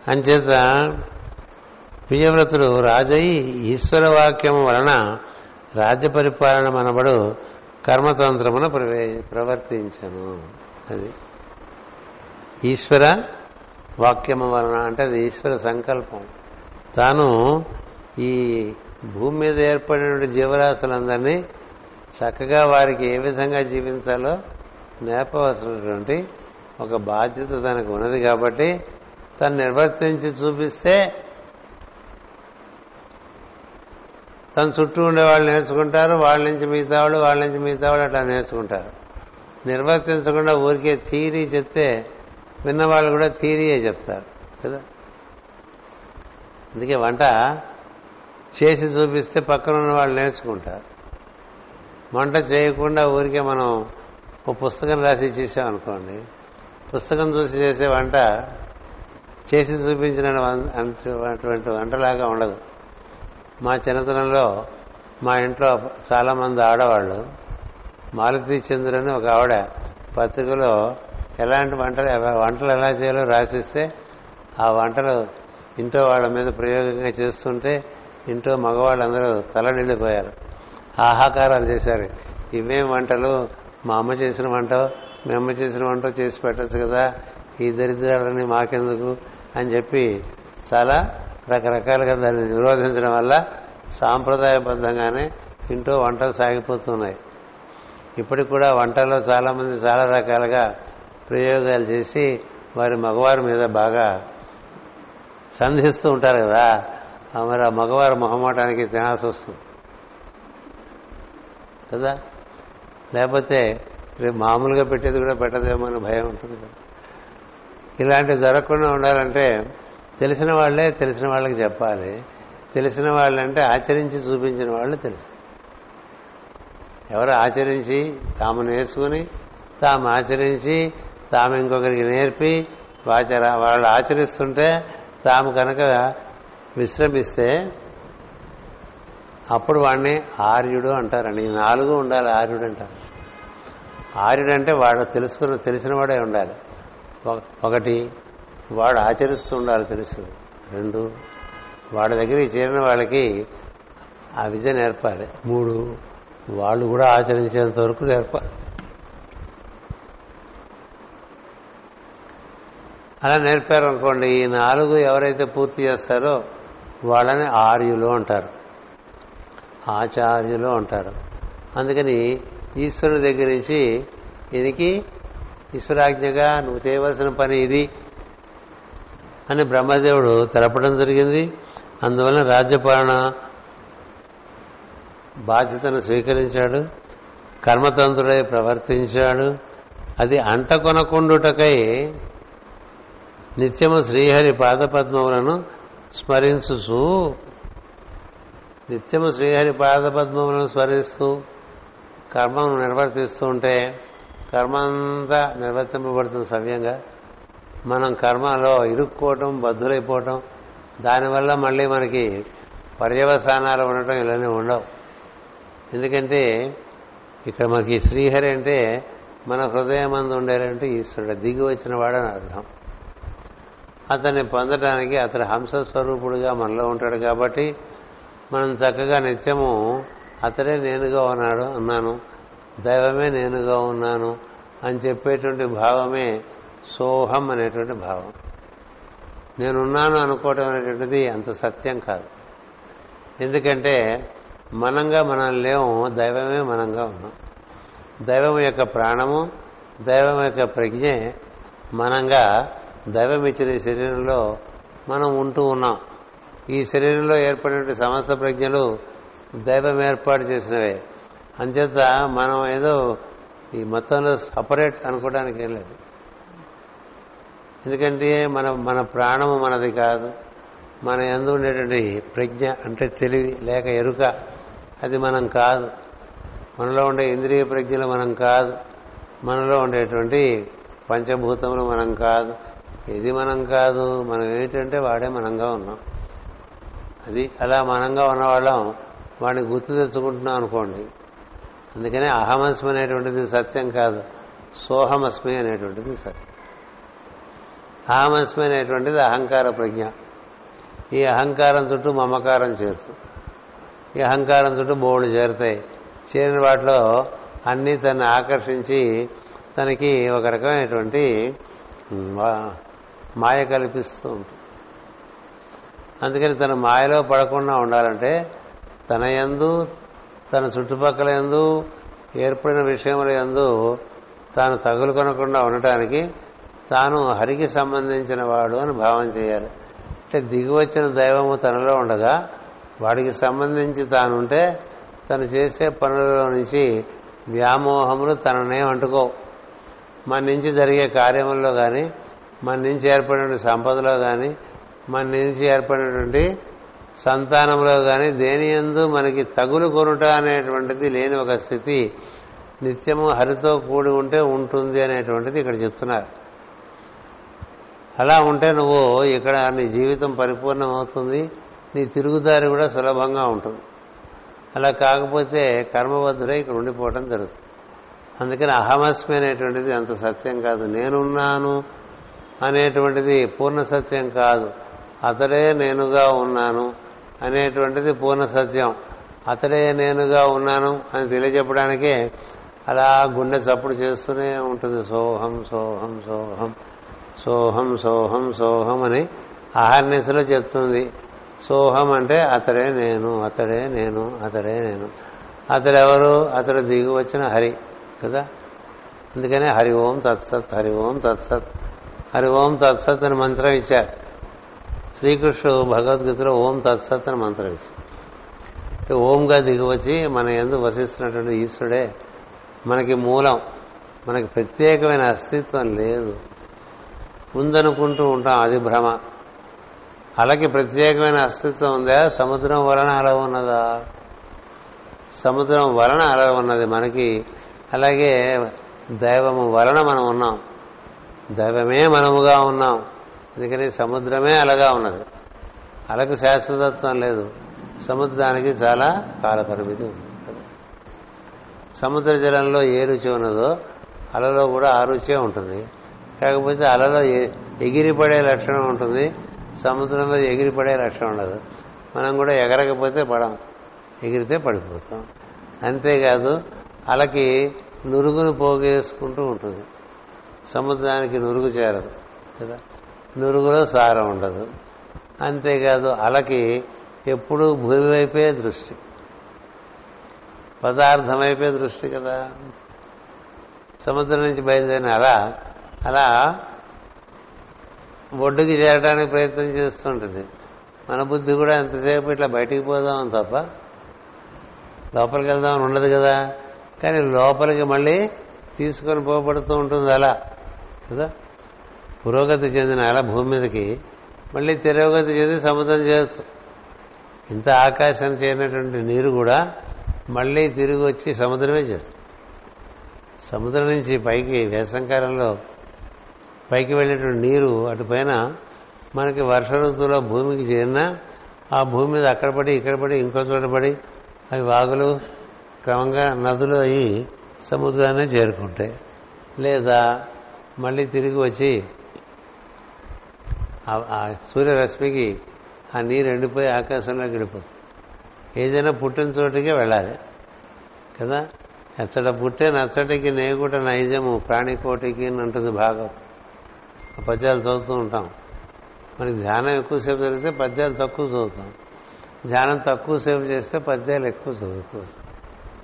అంచేత ప్రియవ్రతుడు రాజయి ఈశ్వర వాక్యం వలన రాజ్య పరిపాలన మనబడు కర్మతంత్రమున ప్రవే ప్రవర్తించను. అది ఈశ్వర వాక్యము వలన అంటే అది ఈశ్వర సంకల్పం. తాను ఈ భూమి మీద ఏర్పడిన జీవరాశులందరినీ చక్కగా వారికి ఏ విధంగా జీవించాలో నేర్పవలసినటువంటి ఒక బాధ్యత తనకు ఉన్నది కాబట్టి తను నిర్వర్తించి చూపిస్తే తన చుట్టూ ఉండే వాళ్ళు నేర్చుకుంటారు వాళ్ళ నుంచి మిగతా వాళ్ళు వాళ్ళ నుంచి మిగతా వాళ్ళు అట్లా నేర్చుకుంటారు. నిర్వర్తించకుండా ఊరికే థీరీ చెప్తే విన్నవాళ్ళు కూడా థీరీయే చెప్తారు కదా? అందుకే వంట చేసి చూపిస్తే పక్కన ఉన్న వాళ్ళు నేర్చుకుంటారు. వంట చేయకుండా ఊరికే మనం ఓ పుస్తకం రాసి ఇచ్చేసామనుకోండి పుస్తకం చూసి చేసే వంట చేసి చూపించిన అటువంటి వంటలాగా ఉండదు. మా చిన్నతనంలో మా ఇంట్లో చాలామంది ఆడవాళ్ళు మాలతీ చంద్రుని ఒక ఆవిడ పత్రికలో ఎలాంటి వంటలు ఎలా- వంటలు ఎలా చేయాలో రాసిస్తే ఆ వంటలు ఇంట్లో వాళ్ళ మీద ప్రయోగంగా చేస్తుంటే ఇంట్లో మగవాళ్ళందరూ తల నిండిపోయారు. ఆహాకారాలు చేశారు. ఇవేం వంటలు? మా అమ్మ చేసిన వంట మీ అమ్మ చేసిన వంట చేసి పెట్టచ్చు కదా ఈ దరిద్రాలని మాకెందుకు? అని చెప్పి చాలా రకరకాలుగా దాన్ని నిరోధించడం వల్ల సాంప్రదాయబద్ధంగానే తింటూ వంటలు సాగిపోతున్నాయి. ఇప్పటికి కూడా వంటల్లో చాలామంది చాలా రకాలుగా ప్రయోగాలు చేసి వారి మగవారి మీద బాగా సంధిస్తూ ఉంటారు కదా. మరి ఆ మగవారు మొహమాటానికి తినాల్సి వస్తుంది. కదా? లేకపోతే రేపు మామూలుగా పెట్టేది కూడా పెట్టదేమో అని భయం ఉంటుంది కదా. ఇలాంటివి జరగకుండా ఉండాలంటే తెలిసిన వాళ్ళే తెలిసిన వాళ్ళకి చెప్పాలి. తెలిసిన వాళ్ళంటే ఆచరించి చూపించిన వాళ్ళు తెలుసు. ఎవరు ఆచరించి తాము నేర్చుకుని తాము ఆచరించి తాము ఇంకొకరికి నేర్పి వాచర వాళ్ళు ఆచరిస్తుంటే తాము కనుక విశ్రమిస్తే అప్పుడు వాడిని ఆర్యుడు అంటారండి ఈ నాలుగు ఉండాలి ఆర్యుడు అంటారు. ఆర్యుడు అంటే వాడు తెలుసుకున్న తెలిసిన వాడే ఉండాలి. ఒక- ఒకటి వాడు ఆచరిస్తూ ఉండాలి తెలుసు. రెండు వాడి దగ్గరికి చేరిన వాళ్ళకి ఆ విద్య నేర్పాలి. మూడు వాళ్ళు కూడా ఆచరించేంత వరకు నేర్పాలి. అలా నేర్పారు అనుకోండి ఈ నాలుగు ఎవరైతే పూర్తి చేస్తారో వాళ్ళని ఆర్యులు అంటారు. ఆచార్యులు అంటారు. అందుకని ఈశ్వరుని దగ్గర నుంచి ఈయనకి ఈశ్వరాజ్ఞగా నువ్వు చేయవలసిన పని ఇది. అని బ్రహ్మదేవుడు తెలపడం జరిగింది. అందువలన రాజ్యపాలన బాధ్యతను స్వీకరించాడు. కర్మతంత్రుడై ప్రవర్తించాడు. అది అంటకొనకుండుటకై నిత్యము శ్రీహరి పాదపద్మములను స్మరించుచు నిత్యము శ్రీహరి పాదపద్మములను స్మరిస్తూ కర్మను నిర్వర్తిస్తూ ఉంటే కర్మ అంతా నిర్వర్తింపబడుతుంది సవ్యంగా. మనం కర్మలో ఇరుక్కోవటం బద్దులైపోవటం దానివల్ల మళ్ళీ మనకి పర్యవసానాలు ఉండటం ఇలానే ఉండవు. ఎందుకంటే ఇక్కడ మనకి శ్రీహరి అంటే మన హృదయం మందు ఉండేలంటే ఈశ్వరుడు దిగి వచ్చిన వాడని అర్థం. అతన్ని పొందడానికి అతడు హంస స్వరూపుడుగా మనలో ఉంటాడు కాబట్టి మనం చక్కగా నిత్యము అతడే నేనుగా ఉన్నాడు అన్నాను. దైవమే నేనుగా ఉన్నాను అని చెప్పేటువంటి భావమే సోహం అనేటువంటి భావం. నేనున్నాను అనుకోవటం అనేటువంటిది అంత సత్యం కాదు. ఎందుకంటే మనంగా మనం లేము దైవమే మనంగా ఉన్నాం. దైవం యొక్క ప్రాణము దైవం యొక్క ప్రజ్ఞ మనంగా దైవం ఇచ్చిన ఈ శరీరంలో మనం ఉంటూ ఉన్నాం. ఈ శరీరంలో ఏర్పడిన సమస్త ప్రజ్ఞలు దైవం ఏర్పాటు చేసినవే. అంచేత మనం ఏదో ఈ మొత్తంలో సపరేట్ అనుకోవడానికి ఏం లేదు. ఎందుకంటే మన మన ప్రాణము మనది కాదు. మన ఎందు ఉండేటువంటి ప్రజ్ఞ అంటే తెలివి లేక ఎరుక అది మనం కాదు. మనలో ఉండే ఇంద్రియ ప్రజ్ఞలు మనం కాదు. మనలో ఉండేటువంటి పంచభూతములు మనం కాదు. ఇది మనం కాదు? మనం ఏంటంటే వాడే మనంగా ఉన్నాం. అది అలా మనంగా ఉన్నవాళ్ళం వాడిని గుర్తు తెచ్చుకుంటున్నాం అనుకోండి. అందుకనే అహమస్మి అనేటువంటిది సత్యం కాదు. సోహమస్మి అనేటువంటిది సత్యం. అహమస్మి అహంకార ప్రజ్ఞ. ఈ అహంకారం చుట్టూ మమకారం చేరుతుంది ఈ అహంకారం చుట్టూ బోర్డు చేరుతాయి. చేరిన వాటిలో అన్నీ తను ఆకర్షించి తనకి ఒక రకమైనటువంటి మాయ కల్పిస్తూ ఉంటుంది. అందుకని తన మాయలో పడకుండా ఉండాలంటే తన యందు తన చుట్టుపక్కల యందు ఏర్పడిన విషయముల యందు తాను తగులుకొనకుండా ఉండటానికి తాను హరికి సంబంధించిన వాడు అని భావం చేయాలి. అంటే దిగివచ్చిన దైవము తనలో ఉండగా వాడికి సంబంధించి తానుంటే తను చేసే పనులలో నుంచి వ్యామోహములు తననే అంటుకో మన నుంచి జరిగే కార్యముల్లో కానీ మన నుంచి ఏర్పడిన సంపదలో కానీ మన నుంచి ఏర్పడినటువంటి సంతానంలో కానీ దేని ఎందు మనకి తగులు కొనుట అనేటువంటిది లేని ఒక స్థితి నిత్యము హరితో కూడి ఉంటే ఉంటుంది అనేటువంటిది ఇక్కడ చెప్తున్నారు. అలా ఉంటే నువ్వు ఇక్కడ నీ జీవితం పరిపూర్ణమవుతుంది నీ తిరుగుదారి కూడా సులభంగా ఉంటుంది. అలా కాకపోతే కర్మబద్ధుడై ఇక్కడ ఉండిపోవటం జరుగుతుంది. అందుకని అహమస్మి అనేటువంటిది అంత సత్యం కాదు. నేనున్నాను అనేటువంటిది పూర్ణ సత్యం కాదు. అతడే నేనుగా ఉన్నాను అనేటువంటిది పూర్ణ సత్యం. అతడే నేనుగా ఉన్నాను అని తెలియజెప్పడానికే అలా గుండె చప్పుడు చేస్తూనే ఉంటుంది. సోహం సోహం సోహం. సోహం సోహం సోహం అని అహర్నిశలో చెప్తుంది. సోహం అంటే అతడే నేను అతడే నేను అతడే నేను. అతడెవరు? అతడు దిగి వచ్చిన హరి కదా? అందుకనే హరి ఓం తత్సత్ హరి ఓం తత్సత్. హరి ఓం తత్సత్ అని మంత్రం ఇచ్చారు. శ్రీకృష్ణుడు భగవద్గీతలో ఓం తత్సత్ అని మంత్రం ఇచ్చారు. ఓంగా దిగివచ్చి మన ఎందు వసిస్తున్నటువంటి ఈశ్వరుడే. మనకి మూలం మనకి ప్రత్యేకమైన అస్తిత్వం లేదు. ఉందనుకుంటూ ఉంటాం అది భ్రమ. అలకి ప్రత్యేకమైన అస్తిత్వం ఉందా? సముద్రం వలన అల ఉన్నదా? సముద్రం వలన అల ఉన్నది మనకి. అలాగే దైవము వలన మనం ఉన్నాం. దైవమే మనముగా ఉన్నాం. అందుకని సముద్రమే అలగా ఉన్నది. అలకు శాశ్వతత్వం లేదు. సముద్రానికి చాలా కాల పరిమితి ఉంది సముద్ర జలంలో ఏ రుచి ఉన్నదో అలలో కూడా ఆ రుచే ఉంటుంది. కాకపోతే అలలో ఎగిరిపడే లక్షణం ఉంటుంది. సముద్రంలో ఎగిరిపడే లక్షణం ఉండదు. మనం కూడా ఎగరకపోతే పడం. ఎగిరితే పడిపోతాం. అంతేకాదు అలకి నురుగును పోగేసుకుంటూ ఉంటుంది. సముద్రానికి నురుగు చేరదు కదా? నురుగులో సారం ఉండదు. అంతేకాదు అలకి ఎప్పుడూ భూమి వైపే దృష్టి. పదార్థం వైపే దృష్టి కదా? సముద్రం నుంచి బయలుదేరిన అలా అలా ఒడ్డుకి చేరడానికి ప్రయత్నం చేస్తుంటుంది. మన బుద్ధి కూడా ఎంతసేపు ఇట్లా బయటికి పోదాం తప్ప లోపలికి వెళ్దామని ఉండదు కదా. కానీ లోపలికి మళ్ళీ తీసుకొని పోబడుతూ ఉంటుంది అలా కదా? పురోగతి చెందిన అలా భూమి మీదకి మళ్ళీ తిరోగతి చెంది సముద్రం చేస్తుంది ఇంత ఆకాశం చేరినటువంటి నీరు కూడా మళ్ళీ తిరిగి వచ్చి సముద్రమే చేస్తుంది. సముద్రం నుంచి పైకి వేసంకాలంలో పైకి వెళ్ళేటువంటి నీరు అటుపైన మనకి వర్ష ఋతువులో భూమికి చేరినా ఆ భూమి మీద అక్కడ పడి ఇక్కడ పడి ఇంకో చోట పడి అవి వాగులు క్రమంగా నదులు అయి సముద్రాన్ని చేరుకుంటాయి. లేదా మళ్ళీ తిరిగి వచ్చి ఆ సూర్యరశ్మికి ఆ నీరు ఎండిపోయి ఆకాశంలో గడిపోతుంది ఏదైనా పుట్టిన చోటికే వెళ్ళాలి. కదా? ఎచ్చట పుట్టే నచ్చటికి నేగుట నైజము ప్రాణికోటికి అని అంటుంది భాగం. పద్యాలు చదువుతూ ఉంటాం. మనకి ధ్యానం ఎక్కువసేపు జరిగితే పద్యాలు తక్కువ చదువుతాం. ధ్యానం తక్కువసేపు చేస్తే పద్యాలు ఎక్కువ చదువుతూ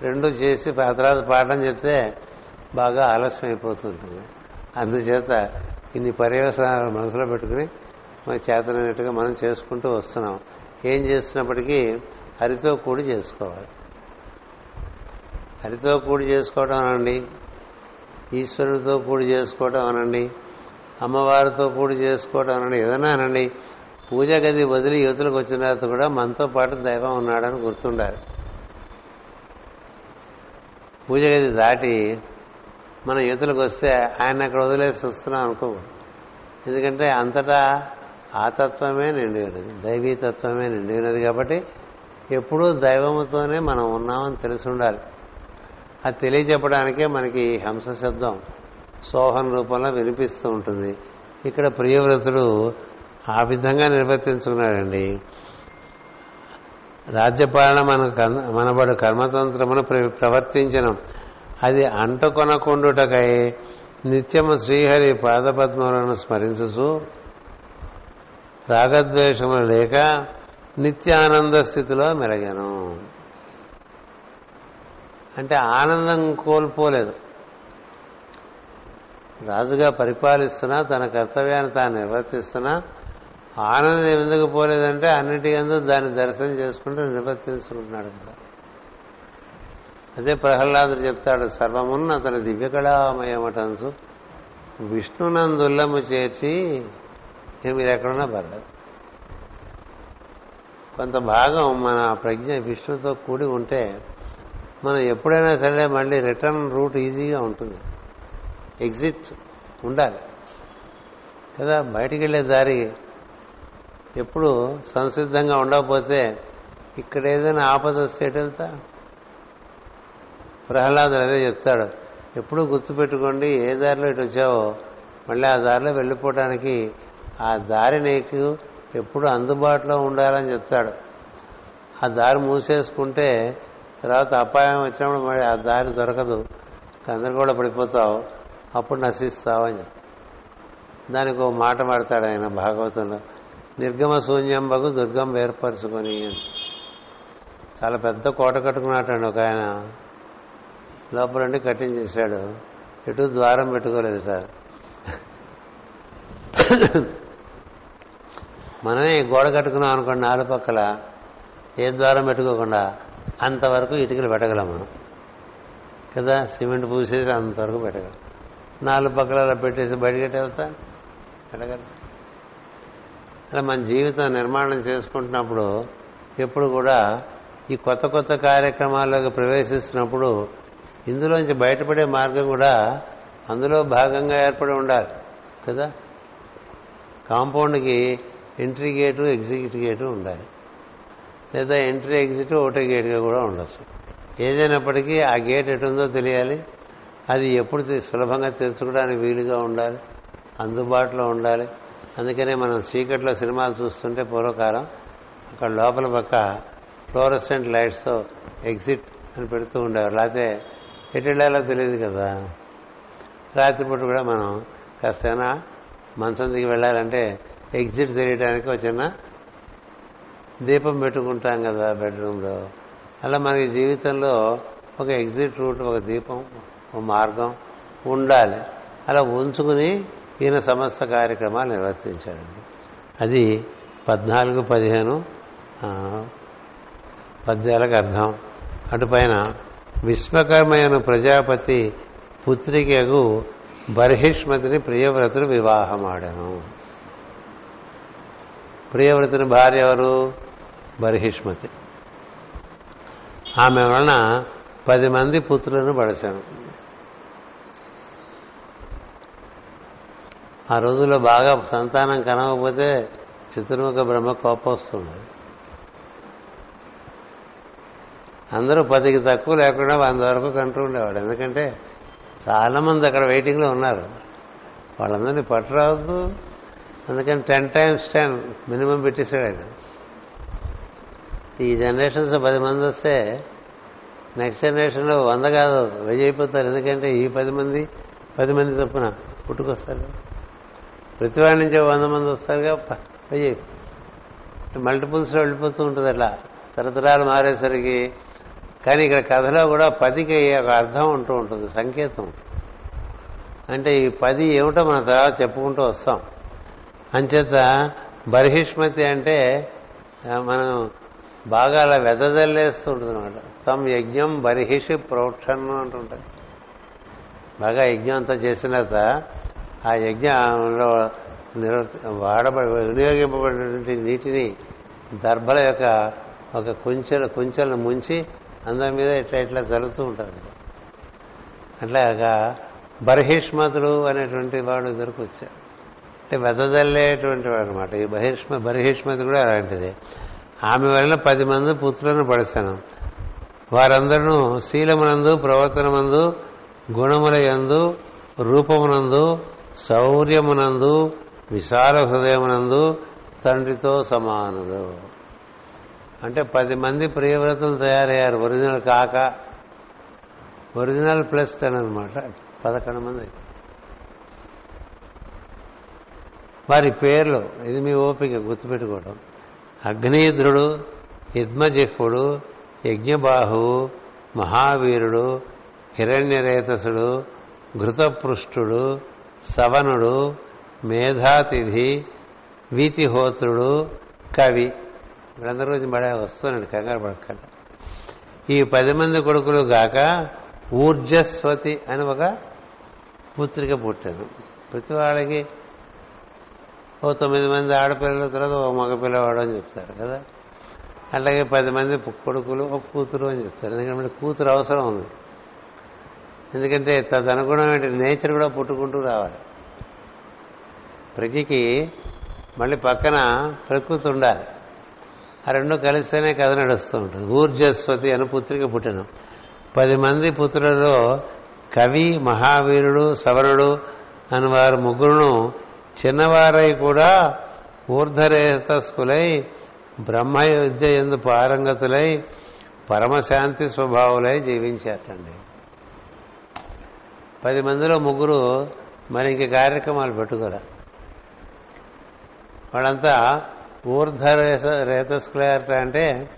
రెండు చేసి ఆ తర్వాత పాఠం చెప్తే బాగా ఆలస్యం అయిపోతుంటుంది అందుచేత ఇన్ని పర్యవసనాలు మనసులో పెట్టుకుని మన చేతనైనట్టుగా మనం చేసుకుంటూ వస్తున్నాం. ఏం చేస్తున్నప్పటికీ హరితో కూడి చేసుకోవాలి. హరితో కూడి చేసుకోవడం అనండి. ఈశ్వరుడితో కూడి చేసుకోవడం అనండి. అమ్మవారితో కూడి చేసుకోవడం అనండి. ఏదైనా అనండి పూజ గది వదిలి యువతులకు వచ్చిన తర్వాత కూడా మనతో పాటు దైవం ఉన్నాడని గుర్తుండాలి. పూజ గది దాటి మన యువతులకు వస్తే ఆయన అక్కడ వదిలేసి వస్తున్నాం అనుకో. ఎందుకంటే అంతటా ఆ తత్వమే నిండి ఉన్నది దైవీ తత్వమే నిండి ఉన్నది కాబట్టి ఎప్పుడూ దైవముతోనే మనం ఉన్నామని తెలిసి ఉండాలి. అది తెలియచెప్పడానికే మనకి హంస శబ్దం సోహం రూపంలో వినిపిస్తూ ఉంటుంది. ఇక్కడ ప్రియవ్రతుడు ఆ విధంగా నిర్వర్తించుకున్నాడండి. రాజ్యపాలన మన మనబడు కర్మతంత్రమును ప్రవర్తించడం అది అంటుకొనకుండుటకై నిత్యము శ్రీహరి పాదపద్మలను స్మరించుచు రాగద్వేషములు లేక నిత్యానంద స్థితిలో మెరగాను. అంటే ఆనందం కోల్పోలేదు. రాజుగా పరిపాలిస్తున్నా తన కర్తవ్యాన్ని తాను నిర్వర్తిస్తున్నా ఆనందం ఎందుకు పోలేదంటే అన్నిటి ఎందు దాన్ని దర్శనం చేసుకుంటూ నిర్వర్తించుకుంటున్నాడు కదా. అదే ప్రహ్లాదుడు చెప్తాడు సర్వమున్న అతని దివ్యకళామయమటంచు విష్ణునందుల్లము చేర్చి మీరు ఎక్కడున్నా పర్లేదు. కొంత భాగం మన ప్రజ్ఞ విష్ణుతో కూడి ఉంటే మనం ఎప్పుడైనా సరే మళ్ళీ రిటర్న్ రూట్ ఈజీగా ఉంటుంది. ఎగ్జిట్ ఉండాలి. కదా బయటికి వెళ్ళే దారి ఎప్పుడు సంసిద్ధంగా ఉండకపోతే ఇక్కడ ఏదైనా ఆపద వస్తే వెళ్తా? ప్రహ్లాదులు అదే చెప్తాడు. ఎప్పుడూ గుర్తుపెట్టుకోండి ఏ దారిలో ఇటు వచ్చావో మళ్ళీ ఆ దారిలో వెళ్ళిపోవడానికి ఆ దారి నీకు ఎప్పుడు అందుబాటులో ఉండాలని చెప్తాడు. ఆ దారి మూసేసుకుంటే తర్వాత అపాయం వచ్చినప్పుడు మరి ఆ దారి దొరకదు. అందరు కూడా పడిపోతావు. అప్పుడు నశిస్తావని. చెప్పి దానికి ఒక మాట పడతాడు ఆయన భాగవతంలో. నిర్గమ శూన్యంబకు దుర్గం ఏర్పరచుకొని అని. చాలా పెద్ద కోట కట్టుకున్నట్టండి ఒక ఆయన లోపలండి కట్టించేశాడు ఎటు ద్వారం పెట్టుకోలేదు సార్. మనమే గోడ కట్టుకున్నాం అనుకోండి నాలుగు పక్కల. ఏ ద్వారం పెట్టుకోకుండా అంతవరకు ఇటుకలు పెట్టగలం మనం. కదా? సిమెంట్ పూసేసి అంతవరకు పెట్టగలం. నాలుగు పక్కల అలా పెట్టేసి బయటకెట్టి వెళ్తా? పెట్టగలం అలా మన జీవితం నిర్మాణం చేసుకుంటున్నప్పుడు ఎప్పుడు కూడా ఈ కొత్త కొత్త కార్యక్రమాల్లోకి ప్రవేశిస్తున్నప్పుడు ఇందులోంచి బయటపడే మార్గం కూడా అందులో భాగంగా ఏర్పడి ఉండాలి కదా? కాంపౌండ్కి ఎంట్రీ గేటు ఎగ్జిట్ గేటు ఉండాలి. లేదా ఎంట్రీ ఎగ్జిట్ ఒకటే గేట్గా కూడా ఉండొచ్చు. ఏదైనప్పటికీ ఆ గేట్ ఎటుందో తెలియాలి. అది ఎప్పుడు సులభంగా తెలుసుకోవడానికి వీలుగా ఉండాలి అందుబాటులో ఉండాలి. అందుకనే మనం చీకట్లో సినిమాలు చూస్తుంటే పూర్వకాలం అక్కడ లోపల పక్క ఫ్లోరసెంట్ లైట్స్తో ఎగ్జిట్ అని పెడుతూ ఉండేవారు. లేకపోతే ఎటు వెళ్ళాలో తెలియదు కదా. రాత్రిపూట కూడా మనం కాస్తైనా మంచం దిగి వెళ్ళాలంటే ఎగ్జిట్ తెలియడానికి ఒక చిన్న దీపం పెట్టుకుంటాం కదా బెడ్రూమ్లో. అలా మనకి జీవితంలో ఒక ఎగ్జిట్ రూట్ ఒక దీపం మార్గం ఉండాలి. అలా ఉంచుకుని ఈయన సమస్త కార్యక్రమాలు నిర్వర్తించాడండి. అది పద్నాలుగు పదిహేను పద్యాలకు అర్థం. అటుపైన విశ్వకర్మయను ప్రజాపతి పుత్రికకు బర్హిష్మతిని ప్రియవ్రతుడు వివాహమాడను. ప్రియవ్రతుని భార్య ఎవరు? బర్హిష్మతి. ఆమె వలన పది మంది పుత్రులను పడశాను ఆ రోజుల్లో బాగా సంతానం కనకపోతే చిత్రముఖ బ్రహ్మ కోపం వస్తుంది అందరూ పదికి తక్కువ లేకుండా వంద వరకు కంటూ ఉండేవాడు ఎందుకంటే చాలామంది అక్కడ వెయిటింగ్లో ఉన్నారు. వాళ్ళందరినీ పట్టురావద్దు అందుకని టెన్ టైమ్స్ టెన్ మినిమం పెట్టేశాడు ఆయన ఈ జనరేషన్స్ పది మంది వస్తే నెక్స్ట్ జనరేషన్లో వంద కాదు వెయ్యి అయిపోతారు. ఎందుకంటే ఈ పది మంది పది మంది చొప్పున పుట్టుకొస్తారు. ప్రతివాడి నుంచి వంద మంది వస్తారుగా. మల్టిపుల్స్లో వెళ్ళిపోతూ ఉంటుంది అట్లా. తరతరాలు మారేసరికి కానీ ఇక్కడ కథలో కూడా పదికి ఒక అర్థం ఉంటూ ఉంటుంది సంకేతం. అంటే ఈ పది ఏమిటో మనం తర్వాత చెప్పుకుంటూ వస్తాం. అంచేత బర్హిష్మతి అంటే మనం బాగా అలా వెదజల్లేస్తూ ఉంటుంది అనమాట తమ యజ్ఞం బర్హిషి ప్రోక్షణం అంటుంటాయి. బాగా యజ్ఞం అంతా చేసిన తర్వాత ఆ యజ్ఞంలో నిర్వర్తి వాడబడి వినియోగింపబడినటువంటి నీటిని దర్భల యొక్క ఒక కుంచెల కుంచెలను ముంచి అందరి మీద ఇట్లా ఇట్లా జరుగుతూ ఉంటుంది అట్లాగా బర్హిష్మతుడు అనేటువంటి వాడు దొరికొచ్చాడు. అంటే వెదజల్లేటువంటి వాడు అనమాట ఈ బహిష్మ బర్హిష్మతి కూడా అలాంటిది. ఆమె వలన పది మంది పుత్రులను పడిశాను వారందరూ శీలమునందు ప్రవర్తనమందు గుణముల యందు రూపమునందు శౌర్యమునందు విశాల హృదయమునందు తండ్రితో సమానుడు. అంటే పది మంది ప్రియవ్రతులు తయారయ్యారు ఒరిజినల్ కాక. ఒరిజినల్ ప్లస్ టెన్ అనమాట పదకొండు మంది. వారి పేర్లు ఇది మీ ఓపిక గుర్తుపెట్టుకోవడం. అగ్నిద్రుడు యుద్మజిహ్వుడు యజ్ఞబాహువు మహావీరుడు హిరణ్యరేతసుడు ఘృతపృష్ఠుడు సవనుడు మేధాతిథి వీతిహోత్రుడు కవి. వీళ్ళందరూ బడే వస్తున్నాడు కంగారు పడకండి. ఈ పది మంది కొడుకులు గాక ఊర్జస్వతి అని ఒక పుత్రిక పుట్టాను ప్రతి వాళ్ళకి ఓ తొమ్మిది మంది ఆడపిల్లల తర్వాత ఓ మగ పిల్లవాడు అని చెప్తారు కదా. అలాగే పది మంది కొడుకులు ఒక కూతురు అని చెప్తారు. ఎందుకంటే కూతురు అవసరం ఉంది. ఎందుకంటే తదనుగుణమైన నేచర్ కూడా పుట్టుకుంటూ రావాలి. ప్రజకి మళ్ళీ పక్కన ప్రకృతి ఉండాలి. ఆ రెండు కలిస్తేనే కథ నడుస్తూ ఉంటుంది. ఊర్జస్వతి అని పుత్రిక పుట్టిన. పది మంది పుత్రులలో కవి మహావీరుడు సవరుడు అని వారు ముగ్గురును చిన్నవారై కూడా ఊర్ధరేతస్కులై బ్రహ్మ విద్య ఎందు పారంగతులై పరమశాంతి స్వభావులై జీవించారండి పది మందిలో ముగ్గురు మరి ఇంక కార్యక్రమాలు పెట్టుకోరా వాళ్ళంతా ఊర్ధ రేతస్కులట అంటే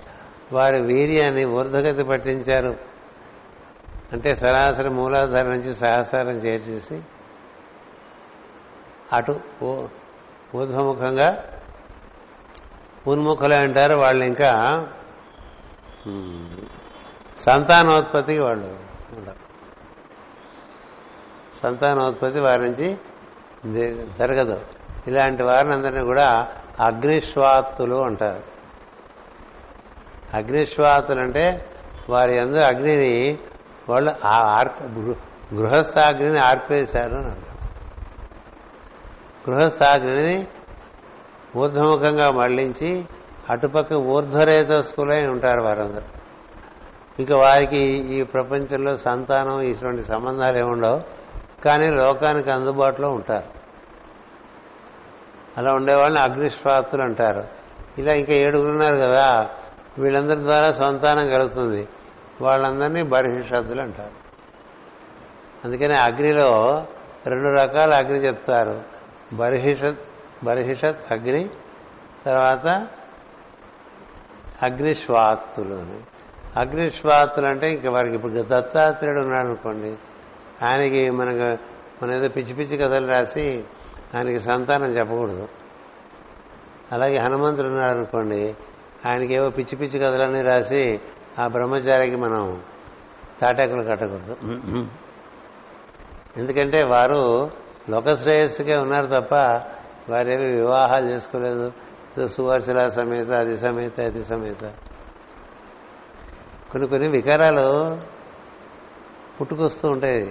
వారి వీర్యాన్ని ఊర్ధగతి పట్టించారు. అంటే సరాసరి మూలాధార నుంచి సహసారం చేర్చేసి అటు ఊర్ధముఖంగా ఉన్ముఖులే అంటారు వాళ్ళు ఇంకా సంతానోత్పత్తికి వాళ్ళు ఉండరు సంతానోత్పత్తి వారి నుంచి జరగదు. ఇలాంటి వారిని అందరినీ కూడా అగ్నిశ్వాత్తులు అంటారు. అగ్నిశ్వాతులు అంటే వారి ఎందు అగ్నిని వాళ్ళు గృహస్థాగ్నిని ఆర్పేశారు అని అంటారు గృహస్థాగ్నిని ఊర్ధముఖంగా మళ్ళించి అటుపక్క ఊర్ధ్వరేతస్కులై ఉంటారు వారందరూ. ఇంకా వారికి ఈ ప్రపంచంలో సంతానం ఇటువంటి సంబంధాలు ఏముండవు. కానీ లోకానికి అందుబాటులో ఉంటారు. అలా ఉండేవాళ్ళని అగ్నిశ్వాతులు అంటారు. ఇలా ఇంకా ఏడుగురున్నారు కదా వీళ్ళందరి ద్వారా సంతానం కలుగుతుంది. వాళ్ళందరినీ బర్హిషత్తులు అంటారు. అందుకని అగ్నిలో రెండు రకాల అగ్ని చెప్తారు. బర్హిషత్ బర్హిషత్ అగ్ని తర్వాత అగ్నిశ్వాత్తులు అని. అంటే ఇంక వారికి ఇప్పుడు దత్తాత్రేయుడు ఉన్నాడు అనుకోండి ఆయనకి మనకు మన ఏదో పిచ్చి పిచ్చి కథలు రాసి ఆయనకి సంతానం చెప్పకూడదు. అలాగే హనుమంతుడు ఉన్నాడు అనుకోండి ఆయనకి ఏవో పిచ్చి పిచ్చి కథలన్నీ రాసి ఆ బ్రహ్మచారికి మనం తాటాకులు కట్టకూడదు. ఎందుకంటే వారు లోకశ్రేయస్సుకే ఉన్నారు తప్ప వారేమి వివాహాలు చేసుకోలేదు. సువర్చల సమేత అది సమేత అది సమేత. కొన్ని కొన్ని వికారాలు పుట్టుకొస్తూ ఉంటాయి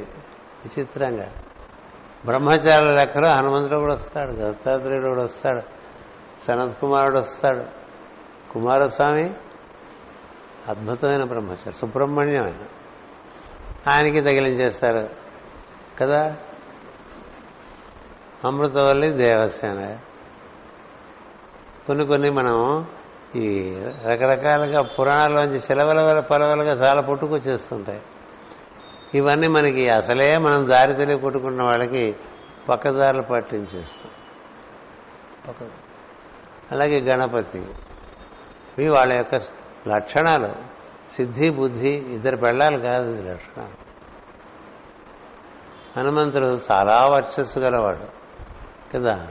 విచిత్రంగా. బ్రహ్మచారుల లెక్కలో హనుమంతుడు కూడా వస్తాడు దత్తాత్రేయుడు కూడా వస్తాడు సనత్ కుమారుడు వస్తాడు. కుమారస్వామి అద్భుతమైన బ్రహ్మచారి సుబ్రహ్మణ్యం ఆయన ఆయనకి తగిలించేస్తారు కదా? అమృతవల్లి దేవసేన. కొన్ని కొన్ని మనం ఈ రకరకాలుగా పురాణాల్లోంచి సెలవుల పలవలుగా చాలా పుట్టుకొచ్చేస్తుంటాయి. ఇవన్నీ మనకి అసలే మనం దారి తెలియ కొట్టుకున్న వాళ్ళకి పక్కదారులు పట్టించేస్తాం. పక్క అలాగే గణపతి. ఇవి వాళ్ళ యొక్క లక్షణాలు సిద్ధి బుద్ధి ఇద్దరు పెళ్ళాలి కాదు ఈ లక్షణాలు. హనుమంతుడు చాలా వర్చస్సు గలవాడు కదా?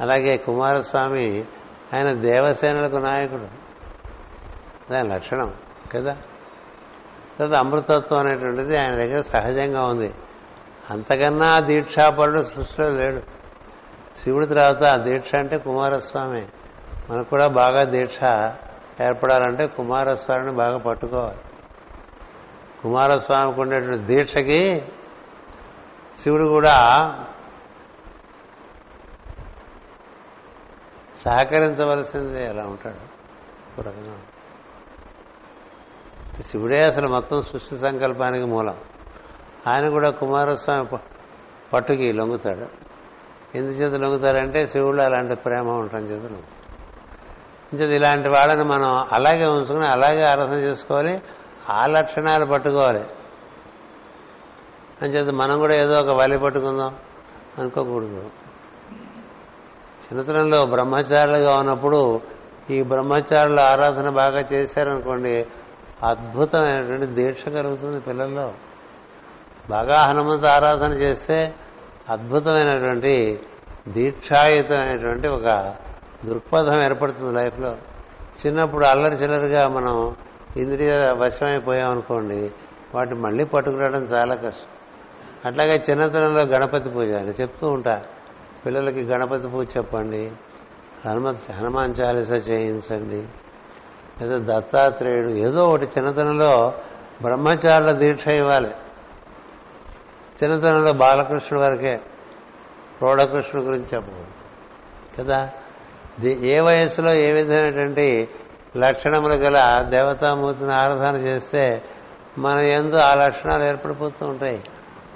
అలాగే కుమారస్వామి ఆయన దేవసేనలకు నాయకుడు. దాని లక్షణం కదా? తర్వాత అమృతత్వం అనేటువంటిది ఆయన దగ్గర సహజంగా ఉంది. అంతకన్నా దీక్షాపరుడు సృష్టిలో లేడు. శివుడి తర్వాత ఆ దీక్ష అంటే కుమారస్వామి. మనకు కూడా బాగా దీక్ష ఏర్పడాలంటే కుమారస్వామిని బాగా పట్టుకోవాలి. కుమారస్వామికి ఉండేటువంటి దీక్షకి శివుడు కూడా సహకరించవలసిందే ఎలా ఉంటాడు. రకంగా శివుడే అసలు మొత్తం సృష్టి సంకల్పానికి మూలం. ఆయన కూడా కుమారస్వామి పట్టుకి లొంగుతాడు. ఎందుచేత లొంగుతారంటే శివుడు అలాంటి ప్రేమ ఉండటం చేత లొంగుతాడు. ఇలాంటి వాళ్ళని మనం అలాగే ఉంచుకుని అలాగే ఆరాధన చేసుకోవాలి ఆ లక్షణాలు పట్టుకోవాలి. అంచేత మనం కూడా ఏదో ఒక వలి పట్టుకుందాం అనుకోకూడదు. చిన్నతనంలో బ్రహ్మచారులుగా ఉన్నప్పుడు ఈ బ్రహ్మచారుల ఆరాధన బాగా చేశారనుకోండి అద్భుతమైనటువంటి దీక్ష కలుగుతుంది పిల్లల్లో. బాగా హనుమంత ఆరాధన చేస్తే అద్భుతమైనటువంటి దీక్షాయుతమైనటువంటి ఒక దృక్పథం ఏర్పడుతుంది లైఫ్లో. చిన్నప్పుడు అల్లరి చిల్లరిగా మనం ఇంద్రియ వశమైపోయామనుకోండి వాటిని మళ్ళీ పట్టుకురావడం చాలా కష్టం. అట్లాగే చిన్నతనంలో గణపతి పూజ అని చెప్తూ ఉంటా. పిల్లలకి గణపతి పూజ చెప్పండి హనుమత్ హనుమాన్ చాలీస చేయించండి. లేదా దత్తాత్రేయుడు ఏదో ఒకటి చిన్నతనంలో బ్రహ్మచారుల దీక్ష ఇవ్వాలి. చిన్నతనంలో బాలకృష్ణుడు వరకే ప్రౌఢకృష్ణుడు గురించి చెప్పకూడదు. కదా? ఏ వయసులో ఏ విధమైనటువంటి లక్షణములు గల దేవతామూర్తిని ఆరాధన చేస్తే మన ఎందు ఆ లక్షణాలు ఏర్పడిపోతూ ఉంటాయి.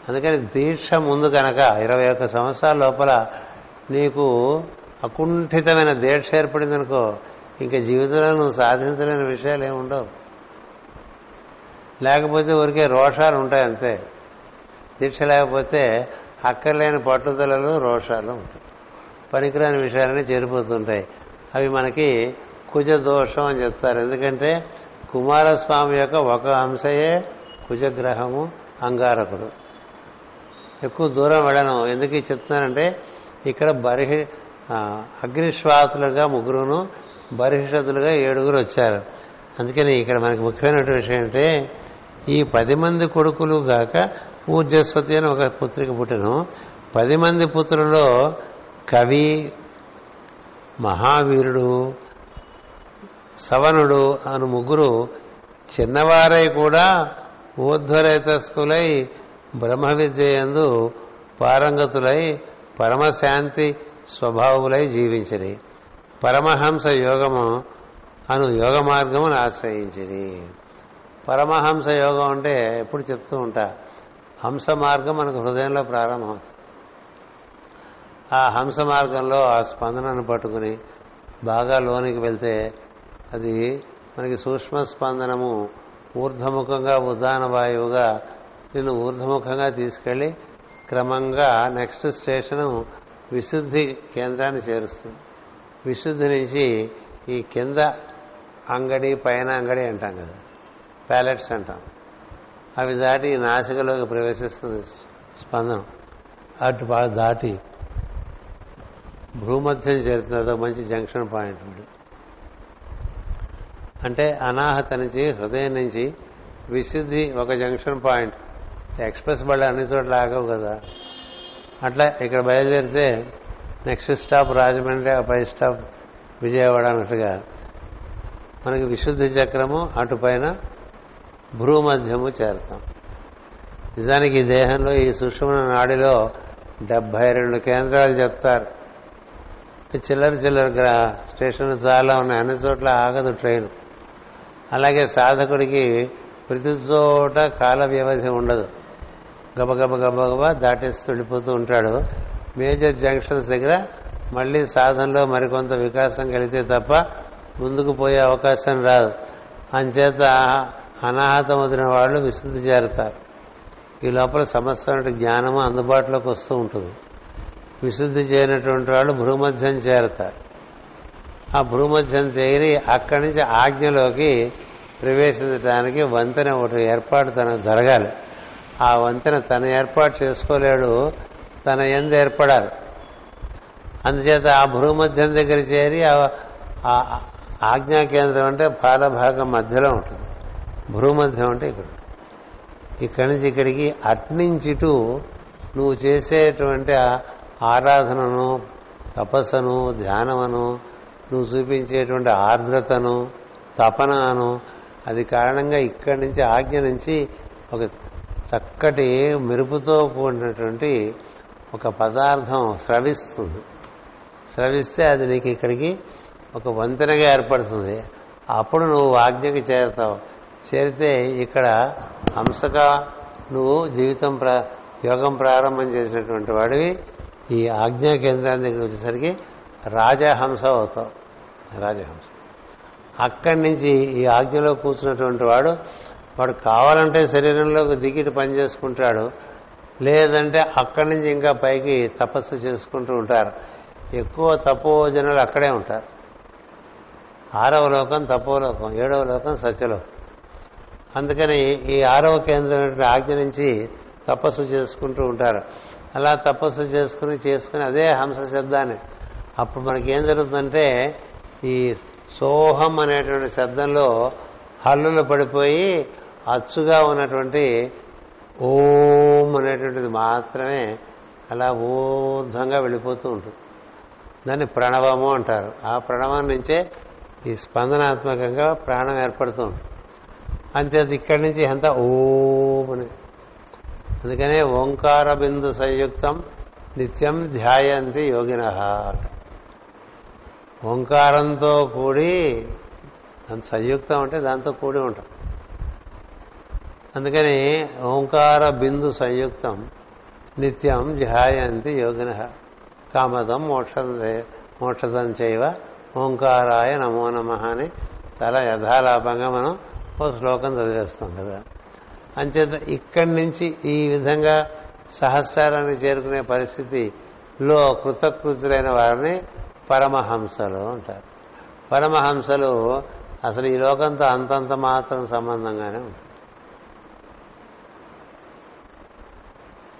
అందుకని దీక్ష ముందు కనుక ఇరవై ఒక్క సంవత్సరాల లోపల నీకు అకుంఠితమైన దీక్ష ఏర్పడిందనుకో ఇంకా జీవితంలో నువ్వు సాధించలేని విషయాలు ఏమి ఉండవు. లేకపోతే ఊరికే రోషాలు ఉంటాయి అంతే. దీక్ష లేకపోతే అక్కర్లేని పట్టుదలలు రోషాలు ఉంటాయి. పనికిరాని విషయాలన్నీ చేరిపోతుంటాయి. అవి మనకి కుజ దోషం అని చెప్తారు. ఎందుకంటే కుమారస్వామి యొక్క ఒక అంశయే కుజగ్రహము అంగారకుడు. ఎక్కువ దూరం వెళ్ళను. ఎందుకు చెప్తున్నానంటే ఇక్కడ బరిహి అగ్నిశ్వాతులుగా ముగ్గురును బరిహిషతులుగా ఏడుగురు వచ్చారు. అందుకని ఇక్కడ మనకి ముఖ్యమైనటువంటి విషయం అంటే ఈ పది మంది కొడుకులు గాక ఊర్జస్వతి అని ఒక పుత్రిక పుట్టను. పది మంది పుత్రుల్లో కవి మహావీరుడు సవనుడు అను ముగ్గురు చిన్నవారై కూడా ఊర్ధ్వరేతస్కులై బ్రహ్మ విద్యయందు పారంగతులై పరమశాంతి స్వభావులై జీవించిరి. పరమహంస యోగము అను యోగ మార్గమును ఆశ్రయించింది. పరమహంస యోగం అంటే ఎప్పుడు చెప్తూ ఉంటా హంస మార్గం మనకు హృదయంలో ప్రారంభమవుతుంది. ఆ హంస మార్గంలో ఆ స్పందనను పట్టుకుని బాగా లోనికి వెళ్తే అది మనకి సూక్ష్మ స్పందనము ఊర్ధముఖంగా ఉదాన వాయువుగా నిన్ను ఊర్ధముఖంగా తీసుకెళ్ళి క్రమంగా నెక్స్ట్ స్టేషను విశుద్ధి కేంద్రాన్ని చేరుస్తుంది. విశుద్ధి నుంచి ఈ కింద అంగడి పైన అంగడి అంటాం కదా. ప్యాలెట్స్ అంటాం. అవి దాటి నాసికలోకి ప్రవేశిస్తుంది స్పందనం అటు బాగా దాటి భూమధ్యం చేరుతుంది. అదొక మంచి జంక్షన్ పాయింట్ వీడు అంటే అనాహత నుంచి హృదయం నుంచి విశుద్ధి ఒక జంక్షన్ పాయింట్. ఎక్స్ప్రెస్ బళ్ళు అన్ని చోట్ల ఆగవు కదా. అట్లా ఇక్కడ బయలుదేరితే నెక్స్ట్ స్టాప్ రాజమండ్రి ఆ పై స్టాప్ విజయవాడ అన్నట్టుగా. మనకి విశుద్ధి చక్రము అటుపైన భ్రూమధ్యము చేరతాం. నిజానికి ఈ దేహంలో ఈ సుషుమ్న నాడిలో డెబ్బై రెండు కేంద్రాలు చెప్తారు. చిల్లర చిల్లర గ్రా స్టేషన్లు చాలా ఉన్నాయి. అన్ని చోట్ల ఆగదు ట్రైన్. అలాగే సాధకుడికి ప్రతి చోట కాల వ్యవధి ఉండదు గబగబ గబగబా దాటేస్తూ వెళ్ళిపోతూ ఉంటాడు. మేజర్ జంక్షన్స్ దగ్గర మళ్ళీ సాధనలో మరికొంత వికాసం కలిగితే తప్ప ముందుకు పోయే అవకాశం రాదు. అంచేత అనాహతం వదిన వాళ్ళు విశుద్ధి చేరతారు. ఈ లోపల సమస్తమైన జ్ఞానము అందుబాటులోకి వస్తూ ఉంటుంది. విశుద్ధి చేయనటువంటి వాళ్ళు భూమధ్యం చేరతారు. ఆ భూమధ్యం చేరి అక్కడి నుంచి ఆజ్ఞలోకి ప్రవేశించడానికి వంతెన ఒకటి ఏర్పాటు తనకు జరగాలి. ఆ వంతెన తను ఏర్పాటు చేసుకోలేడు. తన ఎందు ఏర్పడాలి. అందుచేత ఆ భూమధ్యం దగ్గర చేరి ఆజ్ఞా కేంద్రం అంటే పాలభాగం మధ్యలో ఉంటుంది. భూమధ్యం అంటే ఇక్కడ. ఇక్కడి నుంచి ఇక్కడికి అట్నుంచి ఇటు నువ్వు చేసేటువంటి ఆరాధనను తపస్సును ధ్యానమును నువ్వు చూపించేటువంటి ఆర్ద్రతను తపనను అది కారణంగా ఇక్కడి నుంచి ఆజ్ఞ నుంచి ఒక చక్కటి మెరుపుతో కూడినటువంటి ఒక పదార్థం స్రవిస్తుంది. స్రవిస్తే అది నీకు ఇక్కడికి ఒక వంతెనగా ఏర్పడుతుంది. అప్పుడు నువ్వు ఆజ్ఞకి చేరుతావు. చేరితే ఇక్కడ హంసగా నువ్వు జీవితం ప్ర యోగం ప్రారంభం చేసినటువంటి వాడివి. ఈ ఆజ్ఞా కేంద్రాన్ని దగ్గర వచ్చేసరికి రాజహంస అవుతావు. రాజహంస. అక్కడి నుంచి ఈ ఆజ్ఞలో కూర్చున్నటువంటి వాడు వాడు కావాలంటే శరీరంలోకి దిగిటి పని చేసుకుంటాడు. లేదంటే అక్కడి నుంచి ఇంకా పైకి తపస్సు చేసుకుంటూ ఉంటారు. ఎక్కువ తపోజనులు అక్కడే ఉంటారు. ఆరవ లోకం తపోలోకం ఏడవ లోకం సత్యలోకం. అందుకని ఈ ఆరవ కేంద్రం ఆజ్ఞ నుంచి తపస్సు చేసుకుంటూ ఉంటారు. అలా తపస్సు చేసుకుని చేసుకుని అదే హంస శబ్దాన్ని. అప్పుడు మనకేం జరుగుతుందంటే ఈ సోహం అనేటువంటి శబ్దంలో హల్లులు పడిపోయి అచ్చుగా ఉన్నటువంటి ఓం అనేటువంటిది మాత్రమే అలా ఊర్ధ్వంగా వెళ్ళిపోతూ ఉంటుంది. దాన్ని ప్రణవము అంటారు. ఆ ప్రణవం నుంచే ఈ స్పందనాత్మకంగా ప్రాణం ఏర్పడుతూ ఉంటుంది. అంచేది ఇక్కడి నుంచి ఎంత ఓం అని. అందుకనే ఓంకార బిందు సంయుక్తం నిత్యం ధ్యాయంతి యోగిన. ఓంకారంతో కూడి దాని సంయుక్తం అంటే దాంతో కూడి ఉంటాం. అందుకని ఓంకార బిందు సంయుక్తం నిత్యం ధ్యాయంతి యోగిన. కామదం మోక్ష మోక్షదం చేయవ ఓంకారాయ నమో నమ అని చాలా యథాలాపంగా మనం ఓ శ్లోకం చదివేస్తాం కదా. అంచేత ఇక్కడి నుంచి ఈ విధంగా సహస్రానికి చేరుకునే పరిస్థితిలో కృతకృతులైన వారిని పరమహంసలు అంటారు. పరమహంసలు అసలు ఈ లోకంతో అంతంత మాత్రం సంబంధంగానే ఉంటుంది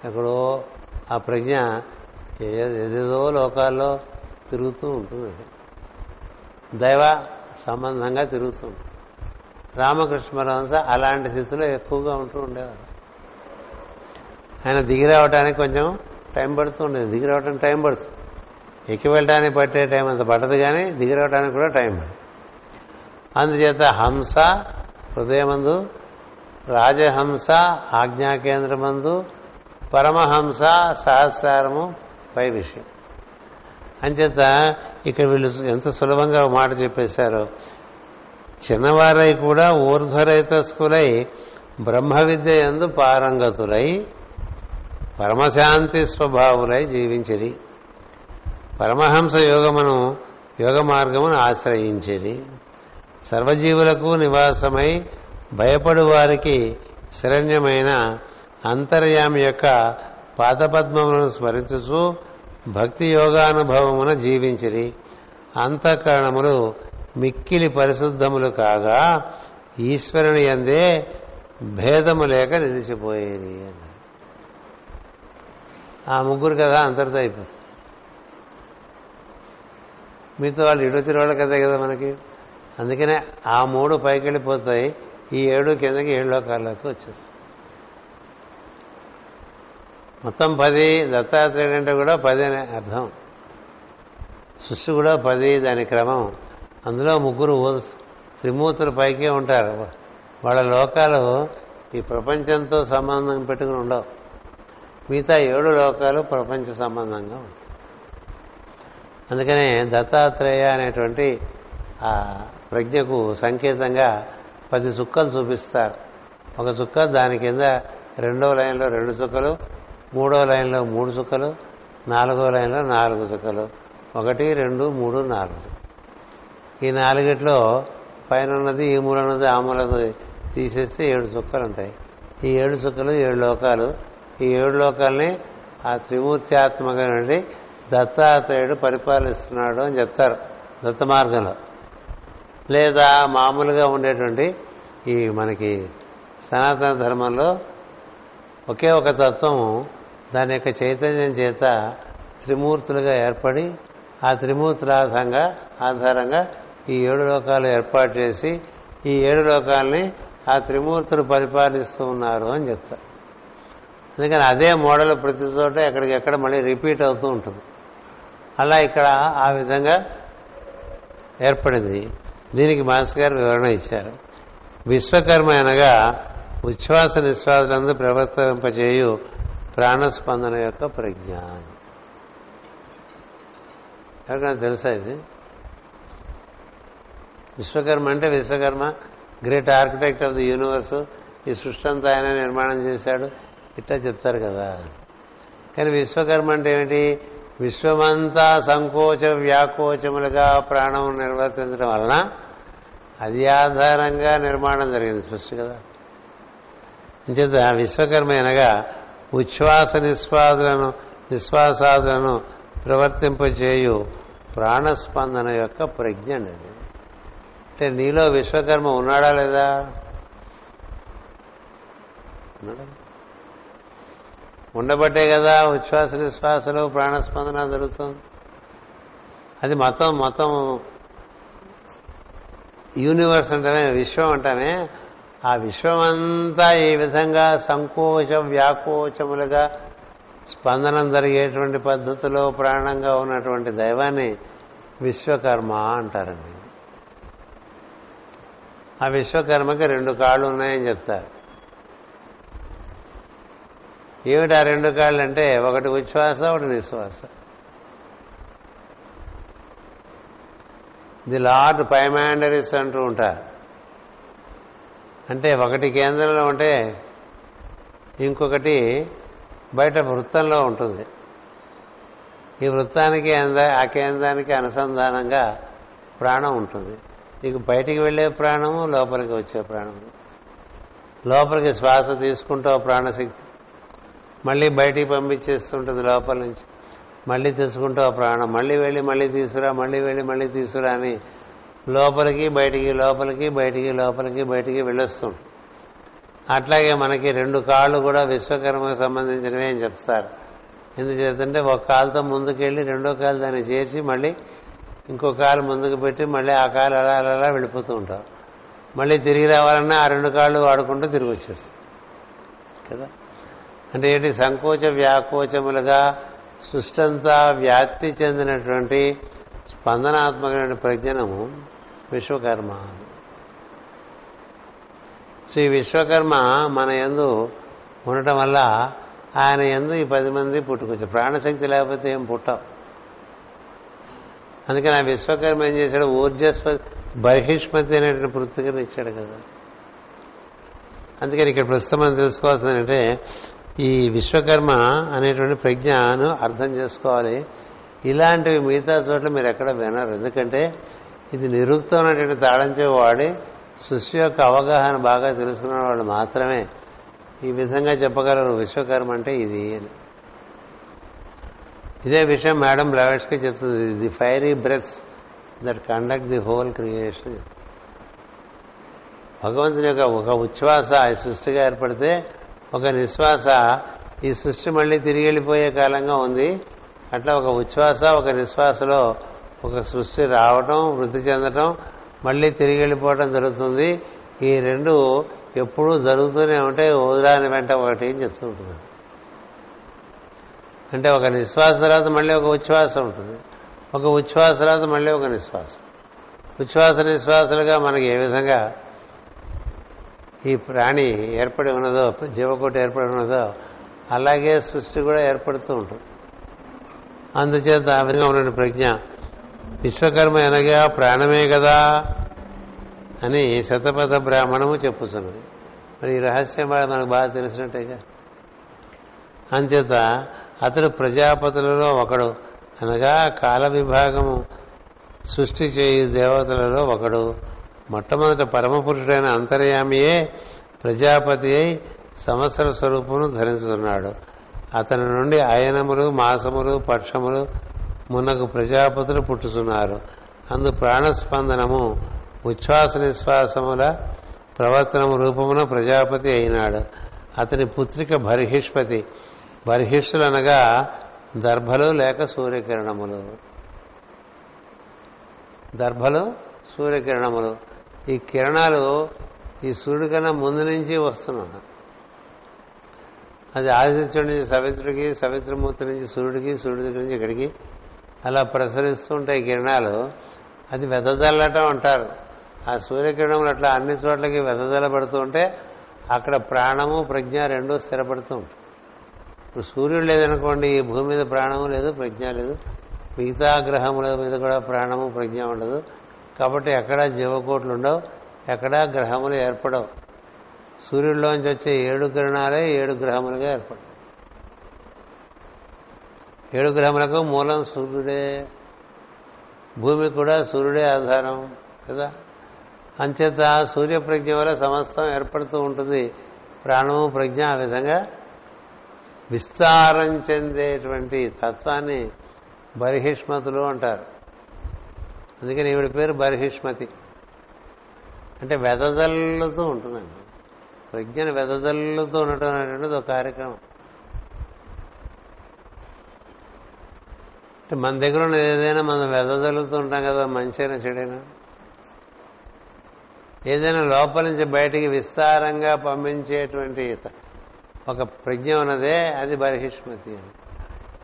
ఎక్కడో ఆ ప్రజ్ఞ ఏదేదో లోకాల్లో తిరుగుతూ ఉంటుంది. దైవ సంబంధంగా తిరుగుతూ ఉంటుంది. రామకృష్ణ పరమహంస అలాంటి స్థితిలో ఎక్కువగా ఉంటూ ఉండేవారు. ఆయన దిగిరావటానికి కొంచెం టైం పడుతూ ఉండేది. దిగి రావడానికి టైం పడుతుంది ఎక్కి వెళ్ళడానికి పట్టే టైం అంత పడదు కానీ దిగి రావడానికి కూడా టైం పడుతుంది. అందుచేత హంస హృదయమందు రాజహంస ఆజ్ఞాకేంద్రమందు పరమహంస సహస్రారము పై విషయం. అంచేత ఇక్కడ వీళ్ళు ఎంత సులభంగా మాట చెప్పేశారో. చిన్నవారై కూడా ఊర్ధ్వరైతస్కులై బ్రహ్మ విద్య ఎందు పారంగతులై పరమశాంతి స్వభావులై జీవించేది పరమహంస యోగమును యోగ మార్గమును ఆశ్రయించేది సర్వజీవులకు నివాసమై భయపడు వారికి శరణ్యమైన అంతర్యామి యొక్క పాదపద్మములను స్మరించుచు భక్తి యోగానుభవమున జీవించిరి. అంతఃకరణములు మిక్కిలి పరిశుద్ధములు కాగా ఈశ్వరుని ఎందే భేదము లేక నిలిచిపోయేది అన్నారు. ఆ ముగ్గురు కదా అంతటితో అయిపోతుంది. మీతో వాళ్ళు ఇడొచ్చిన వాళ్ళ కదే కదా మనకి. అందుకనే ఆ మూడు పైకి వెళ్ళిపోతాయి ఈ ఏడు కిందకి ఏడు లోకాల్లోకి వచ్చేస్తాయి. మొత్తం పది దత్తాత్రేయుడు అంటే కూడా పది అనే అర్థం. సృష్టి కూడా పది దాని క్రమం. అందులో ముగ్గురు త్రిమూర్తులు పైకే ఉంటారు. వాళ్ళ లోకాలు ఈ ప్రపంచంతో సంబంధం పెట్టుకుని ఉండవు. మిగతా ఏడు లోకాలు ప్రపంచ సంబంధంగా ఉంటాయి. అందుకనే దత్తాత్రేయ అనేటువంటి ఆ ప్రజ్ఞకు సంకేతంగా పది చుక్కలు చూపిస్తారు. ఒక చుక్క దాని కింద రెండో లైన్లో రెండు చుక్కలు మూడో లైన్లో మూడు చుక్కలు నాలుగో లైన్లో నాలుగు చుక్కలు ఒకటి రెండు మూడు నాలుగు ఈ నాలుగిట్లో పైన ఉన్నది ఈ మూల ఉన్నది ఆ మూలది తీసేస్తే ఏడు చుక్కలు ఉంటాయి. ఈ ఏడు చుక్కలు ఏడు లోకాలు. ఈ ఏడు లోకాలని ఆ త్రిమూర్త్యాత్మక నుండి దత్తాత్రేయుడు పరిపాలిస్తున్నాడు అని చెప్తారు దత్త మార్గంలో. లేదా మామూలుగా ఉండేటువంటి ఈ మనకి సనాతన ధర్మంలో ఒకే ఒక తత్వము దాని యొక్క చైతన్యం చేత త్రిమూర్తులుగా ఏర్పడి ఆ త్రిమూర్తుల ఆధారంగా ఆధారంగా ఈ ఏడు లోకాలు ఏర్పాటు చేసి ఈ ఏడు లోకాలని ఆ త్రిమూర్తులు పరిపాలిస్తూ ఉన్నారు అని చెప్తారు అందుకని అదే మోడల్ ప్రతి చోట ఎక్కడికెక్కడ మళ్ళీ రిపీట్ అవుతూ ఉంటుంది. అలా ఇక్కడ ఆ విధంగా ఏర్పడింది. దీనికి మాస్ గారు వివరణ ఇచ్చారు. విశ్వకర్మ అనగా ఉచ్ఛ్వాస నిశ్వాసాలందు ప్రవర్తింపచేయు ప్రాణస్పందన యొక్క ప్రజ్ఞానం. ఎవరికైనా తెలుసా ఇది? విశ్వకర్మ అంటే Vishwakarma. Great architect of the universe ఈ సృష్టి అంతా ఆయన నిర్మాణం చేశాడు. ఇట్లా చెప్తారు కదా. కానీ విశ్వకర్మ అంటే ఏమిటి? విశ్వమంతా సంకోచ వ్యాకోచములుగా ప్రాణం నిర్వర్తించడం వలన అది ఆధారంగా నిర్మాణం జరిగింది సృష్టి కదా. అంచేత విశ్వకర్మ అనగా ఉచ్ఛ్వాస నిశ్వాదులను నిశ్వాసాదులను ప్రవర్తింపజేయు ప్రాణస్పందన యొక్క ప్రజ్ఞ అండి అది అంటే నీలో విశ్వకర్మ ఉన్నాడా లేదా? ఉండబట్టే కదా ఉచ్ఛ్వాస నిశ్వాసలు ప్రాణస్పందన జరుగుతుంది. అది మతం మతం యూనివర్స్ అంటేనే విశ్వం అంటేనే ఆ విశ్వమంతా ఈ విధంగా సంకోచ వ్యాకోచములుగా స్పందనం జరిగేటువంటి పద్ధతిలో ప్రాణంగా ఉన్నటువంటి దైవాన్ని విశ్వకర్మ అంటారండి. ఆ విశ్వకర్మకి రెండు కాళ్ళు ఉన్నాయని చెప్తారు. ఏమిటి ఆ రెండు కాళ్ళు అంటే ఒకటి ఉచ్ఛ్వాస ఒకటి నిశ్వాస. ది లార్డ్ పైమాండరీస్ అంటూ ఉంటారు. అంటే ఒకటి కేంద్రంలో ఉంటే ఇంకొకటి బయట వృత్తంలో ఉంటుంది. ఈ వృత్తానికి ఆ కేంద్రానికి అనుసంధానంగా ప్రాణం ఉంటుంది. నీకు బయటికి వెళ్ళే ప్రాణము లోపలికి వచ్చే ప్రాణము. లోపలికి శ్వాస తీసుకుంటావు ప్రాణశక్తి. మళ్ళీ బయటికి పంపించేస్తుంటుంది లోపల నుంచి. మళ్ళీ తెచ్చుకుంటూ ప్రాణం. మళ్ళీ వెళ్ళి మళ్ళీ తీసుకురా మళ్ళీ వెళ్ళి మళ్ళీ తీసుకురా అని లోపలికి బయటికి లోపలికి బయటికి లోపలికి బయటికి వెళ్ళొస్తుంది అట్లాగే మనకి రెండు కాళ్ళు కూడా విశ్వకర్మకు సంబంధించినవి అని చెప్తారు. ఎందుచేతంటే ఒక కాలుతో ముందుకెళ్ళి రెండో కాలు దాన్ని చేర్చి మళ్ళీ ఇంకో కాలు ముందుకు పెట్టి మళ్ళీ ఆ కాలు అలా అలా అలా వెళ్ళిపోతూ ఉంటాం. మళ్ళీ తిరిగి రావాలన్నా ఆ రెండు కాళ్ళు వాడుకుంటూ తిరిగి వచ్చేస్తాం. కదా? అంటే ఏంటి? సంకోచ వ్యాకోచములుగా సృష్టంతా వ్యాప్తి చెందినటువంటి స్పందనాత్మకమైన ప్రజ్ఞనము విశ్వకర్మ. సో ఈ విశ్వకర్మ మన ఎందు ఉండటం వల్ల ఆయన ఎందు ఈ పది మంది పుట్టుకొచ్చు ప్రాణశక్తి లేకపోతే ఏం పుట్టవు. అందుకని ఆ విశ్వకర్మ ఏం చేశాడు? ఊర్జస్వ బహిష్మతి అనేటువంటి పృథ్వీని ఇచ్చాడు కదా. అందుకని ఇక్కడ ప్రస్తుతం మనం తెలుసుకోవాల్సిందంటే ఈ విశ్వకర్మ అనేటువంటి ప్రజ్ఞను అర్థం చేసుకోవాలి. ఇలాంటివి మిగతా చోట్ల మీరు ఎక్కడ వినరు. ఎందుకంటే ఇది నిరుక్తమైనటువంటి తాళంచే వాడి సృష్టి యొక్క అవగాహన బాగా తెలుసుకున్న వాళ్ళు మాత్రమే ఈ విధంగా చెప్పగలరు విశ్వకర్మ అంటే ఇది అని. ఇదే విషయం మేడం బ్లవెట్స్కి చెప్తుంది. The fiery breaths that conduct the whole creation. భగవంతుని యొక్క ఒక ఉచ్ఛ్వాస ఈ సృష్టిగా ఏర్పడితే ఒక నిశ్వాస ఈ సృష్టి మళ్ళీ తిరిగి వెళ్ళిపోయే కాలంగా ఉంది. అట్లా ఒక ఉచ్ఛ్వాస ఒక నిశ్వాసలో ఒక సృష్టి రావటం వృద్ధి చెందటం మళ్ళీ తిరిగి వెళ్ళిపోవటం జరుగుతుంది. ఈ రెండు ఎప్పుడూ జరుగుతూనే ఉంటాయి. ఓదాని వెంట ఒకటి అని చెప్తూ ఉంటుంది. అంటే ఒక నిశ్వాస తర్వాత మళ్ళీ ఒక ఉచ్ఛ్వాసం ఉంటుంది. ఒక ఉచ్ఛ్వాస తర్వాత మళ్ళీ ఒక నిశ్వాసం. ఉచ్ఛ్వాస నిశ్వాసాలుగా మనకి ఏ విధంగా ఈ ప్రాణి ఏర్పడి ఉన్నదో జీవకోటి ఏర్పడి ఉన్నదో అలాగే సృష్టి కూడా ఏర్పడుతూ ఉంటుంది. అందుచేత ఆ విధంగా ఉన్న ప్రజ్ఞ. విశ్వకర్మ అనగా ప్రాణమే కదా అని శతపథ బ్రాహ్మణము చెప్పుతున్నది మరి ఈ రహస్యం మనకు బాగా తెలిసినట్టేగా. అంచేత అతడు ప్రజాపతులలో ఒకడు. అనగా కాల విభాగము సృష్టి చేయు దేవతలలో ఒకడు. మొట్టమొదట పరమపురుషుడైన అంతర్యామియే ప్రజాపతి అయి సంవత్సర స్వరూపమును ధరిస్తున్నాడు అతని నుండి అయనములు మాసములు పక్షములు మున్నకు ప్రజాపతులు పుట్టుతున్నారు అందు ప్రాణస్పందనము ఉచ్ఛ్వాస నిశ్వాసముల ప్రవర్తనము రూపమున ప్రజాపతి అయినాడు. అతని పుత్రిక బర్హిష్పతి. బర్హిష్ఠులు అనగా దర్భలు లేక సూర్యకిరణములు. దర్భలు సూర్యకిరణములు. ఈ కిరణాలు ఈ సూర్యుడి కన్నా ముందు నుంచి వస్తున్నాయి. అది ఆదిత్యుడి నుంచి సవిత్రుడికి సవిత్రమూర్తి నుంచి సూర్యుడికి సూర్యుడి దగ్గర నుంచి ఇక్కడికి. అలా ప్రసరిస్తూ ఉంటాయి కిరణాలు అది వెదజల్లటం అంటారు. ఆ సూర్యకిరణములు అట్లా అన్ని చోట్లకి వెదజల్లబడుతూ ఉంటే అక్కడ ప్రాణము ప్రజ్ఞ రెండూ స్థిరపడుతూ ఉంటాయి. ఇప్పుడు సూర్యుడు లేదనుకోండి ఈ భూమి మీద ప్రాణము లేదు ప్రజ్ఞ లేదు. మిగతా గ్రహముల మీద కూడా ప్రాణము ప్రజ్ఞ ఉండదు. కాబట్టి ఎక్కడా జీవకోట్లు ఉండవు ఎక్కడా గ్రహములు ఏర్పడవు. సూర్యుడిలోంచి వచ్చే ఏడు కిరణాలే ఏడు గ్రహములుగా ఏర్పడు ఏడు గ్రహములకు మూలం సూర్యుడే భూమి కూడా సూర్యుడే ఆధారం కదా? అంచేత సూర్యప్రజ్ఞ వల్ల సమస్తం ఏర్పడుతూ ఉంటుంది. ప్రాణము ప్రజ్ఞ ఆ విధంగా విస్తారం చెందేటువంటి తత్వాన్ని బర్హిష్మతులు అంటారు. అందుకని ఈవిడ పేరు బర్హిష్మతి అంటే వెదజల్లుతూ ఉంటుందండి. ప్రజ్ఞను వెదజల్లుతూ ఉండటం అనేటువంటిది ఒక కార్యక్రమం. మన దగ్గర ఉన్నది ఏదైనా మనం వెదజల్లుతూ ఉంటాం కదా మంచైనా చెడైనా. ఏదైనా లోపల నుంచి బయటికి విస్తారంగా పంపించేటువంటి ఒక ప్రజ్ఞ ఉన్నదే అది బహిష్మతి అని.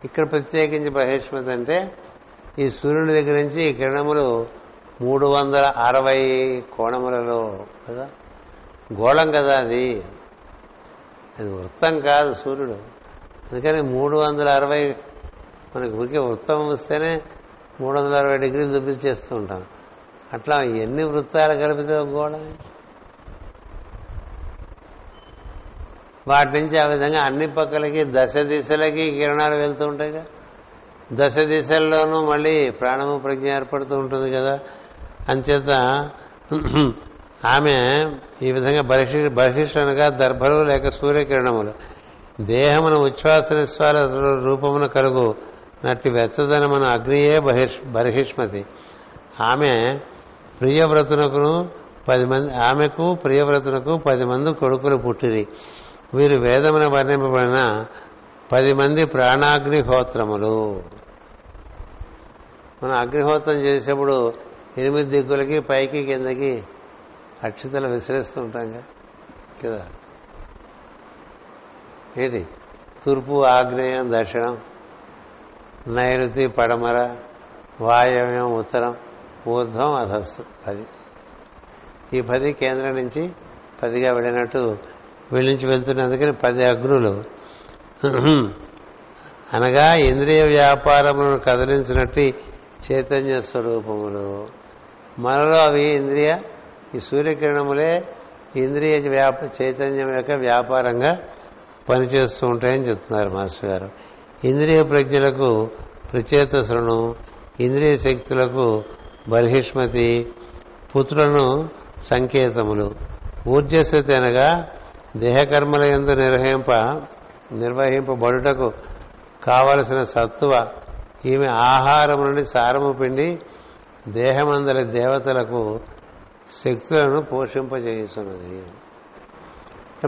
ఇక్కడ ప్రత్యేకించి బహిష్మతి అంటే ఈ సూర్యుని దగ్గర నుంచి ఈ కిరణములు మూడు వందల అరవై కోణములలో కదా? గోళం కదా అది. అది వృత్తం కాదు సూర్యుడు. అందుకని మూడు వందల అరవై మనకి ఊరికే వృత్తం వస్తేనే మూడు వందల అరవై డిగ్రీలు చూపించేస్తూ ఉంటాం. అట్లా ఎన్ని వృత్తాలు కలిపితే గోడ వాటి నుంచి ఆ విధంగా అన్ని పక్కలకి దశ దిశలకి కిరణాలు వెళ్తూ ఉంటాయిగా. దశ దిశల్లోనూ మళ్ళీ ప్రాణము ప్రజ్ఞ ఏర్పడుతూ ఉంటుంది కదా. అంచేత ఆమె ఈ విధంగా బహిషి బహిష్ఠనగా దర్భలు లేక సూర్యకిరణములు. దేహమును ఉచ్ఛ్వాస నిశ్వాస రూపమున కలుగు నట్టి వెచ్చదనమున అగ్నియే బహిష్ బర్హిష్మతి ఆమె ప్రియవ్రతునకును పది మంది ఆమెకు ప్రియవ్రతునకు పది మంది కొడుకులు పుట్టిరి. వీరు వేదమున వర్ణింపబడిన పది మంది ప్రాణాగ్నిహోత్రములు. మనం అగ్నిహోత్రం చేసేప్పుడు ఎనిమిది దిక్కులకి పైకి కిందకి అక్షతలు విసిరేస్తూ ఉంటాం కదా? ఏంటి? తూర్పు ఆగ్నేయం దక్షిణం నైరుతి పడమర వాయవ్యం ఉత్తరం ఊర్ధ్వం అధస్సు పది. ఈ పది కేంద్రం నుంచి పదిగా వెళ్ళినట్టు వెళ్ళించి వెళ్తున్నందుకని పది అగ్నులు. అనగా ఇంద్రియ వ్యాపారములను కదిలించినట్టు చైతన్య స్వరూపములు. మనలో అవి ఇంద్రియ ఈ సూర్యకిరణములే ఇంద్రియ వ్యాప చైతన్యం యొక్క వ్యాపారంగా పనిచేస్తూ ఉంటాయని చెప్తున్నారు మాస్టర్ గారు. ఇంద్రియ ప్రజ్ఞలకు ప్రచేతసులను ఇంద్రియ శక్తులకు బర్హిష్మతి పుత్రులను సంకేతములు. ఊర్జస్వతి అనగా దేహకర్మల ఎందు నిర్వహింప నిర్వహింపబడుటకు కావలసిన సత్తువ. ఈమె ఆహారం నుండి సారము పిండి దేహమందలి దేవతలకు శక్తులను పోషింపజేస్తున్నది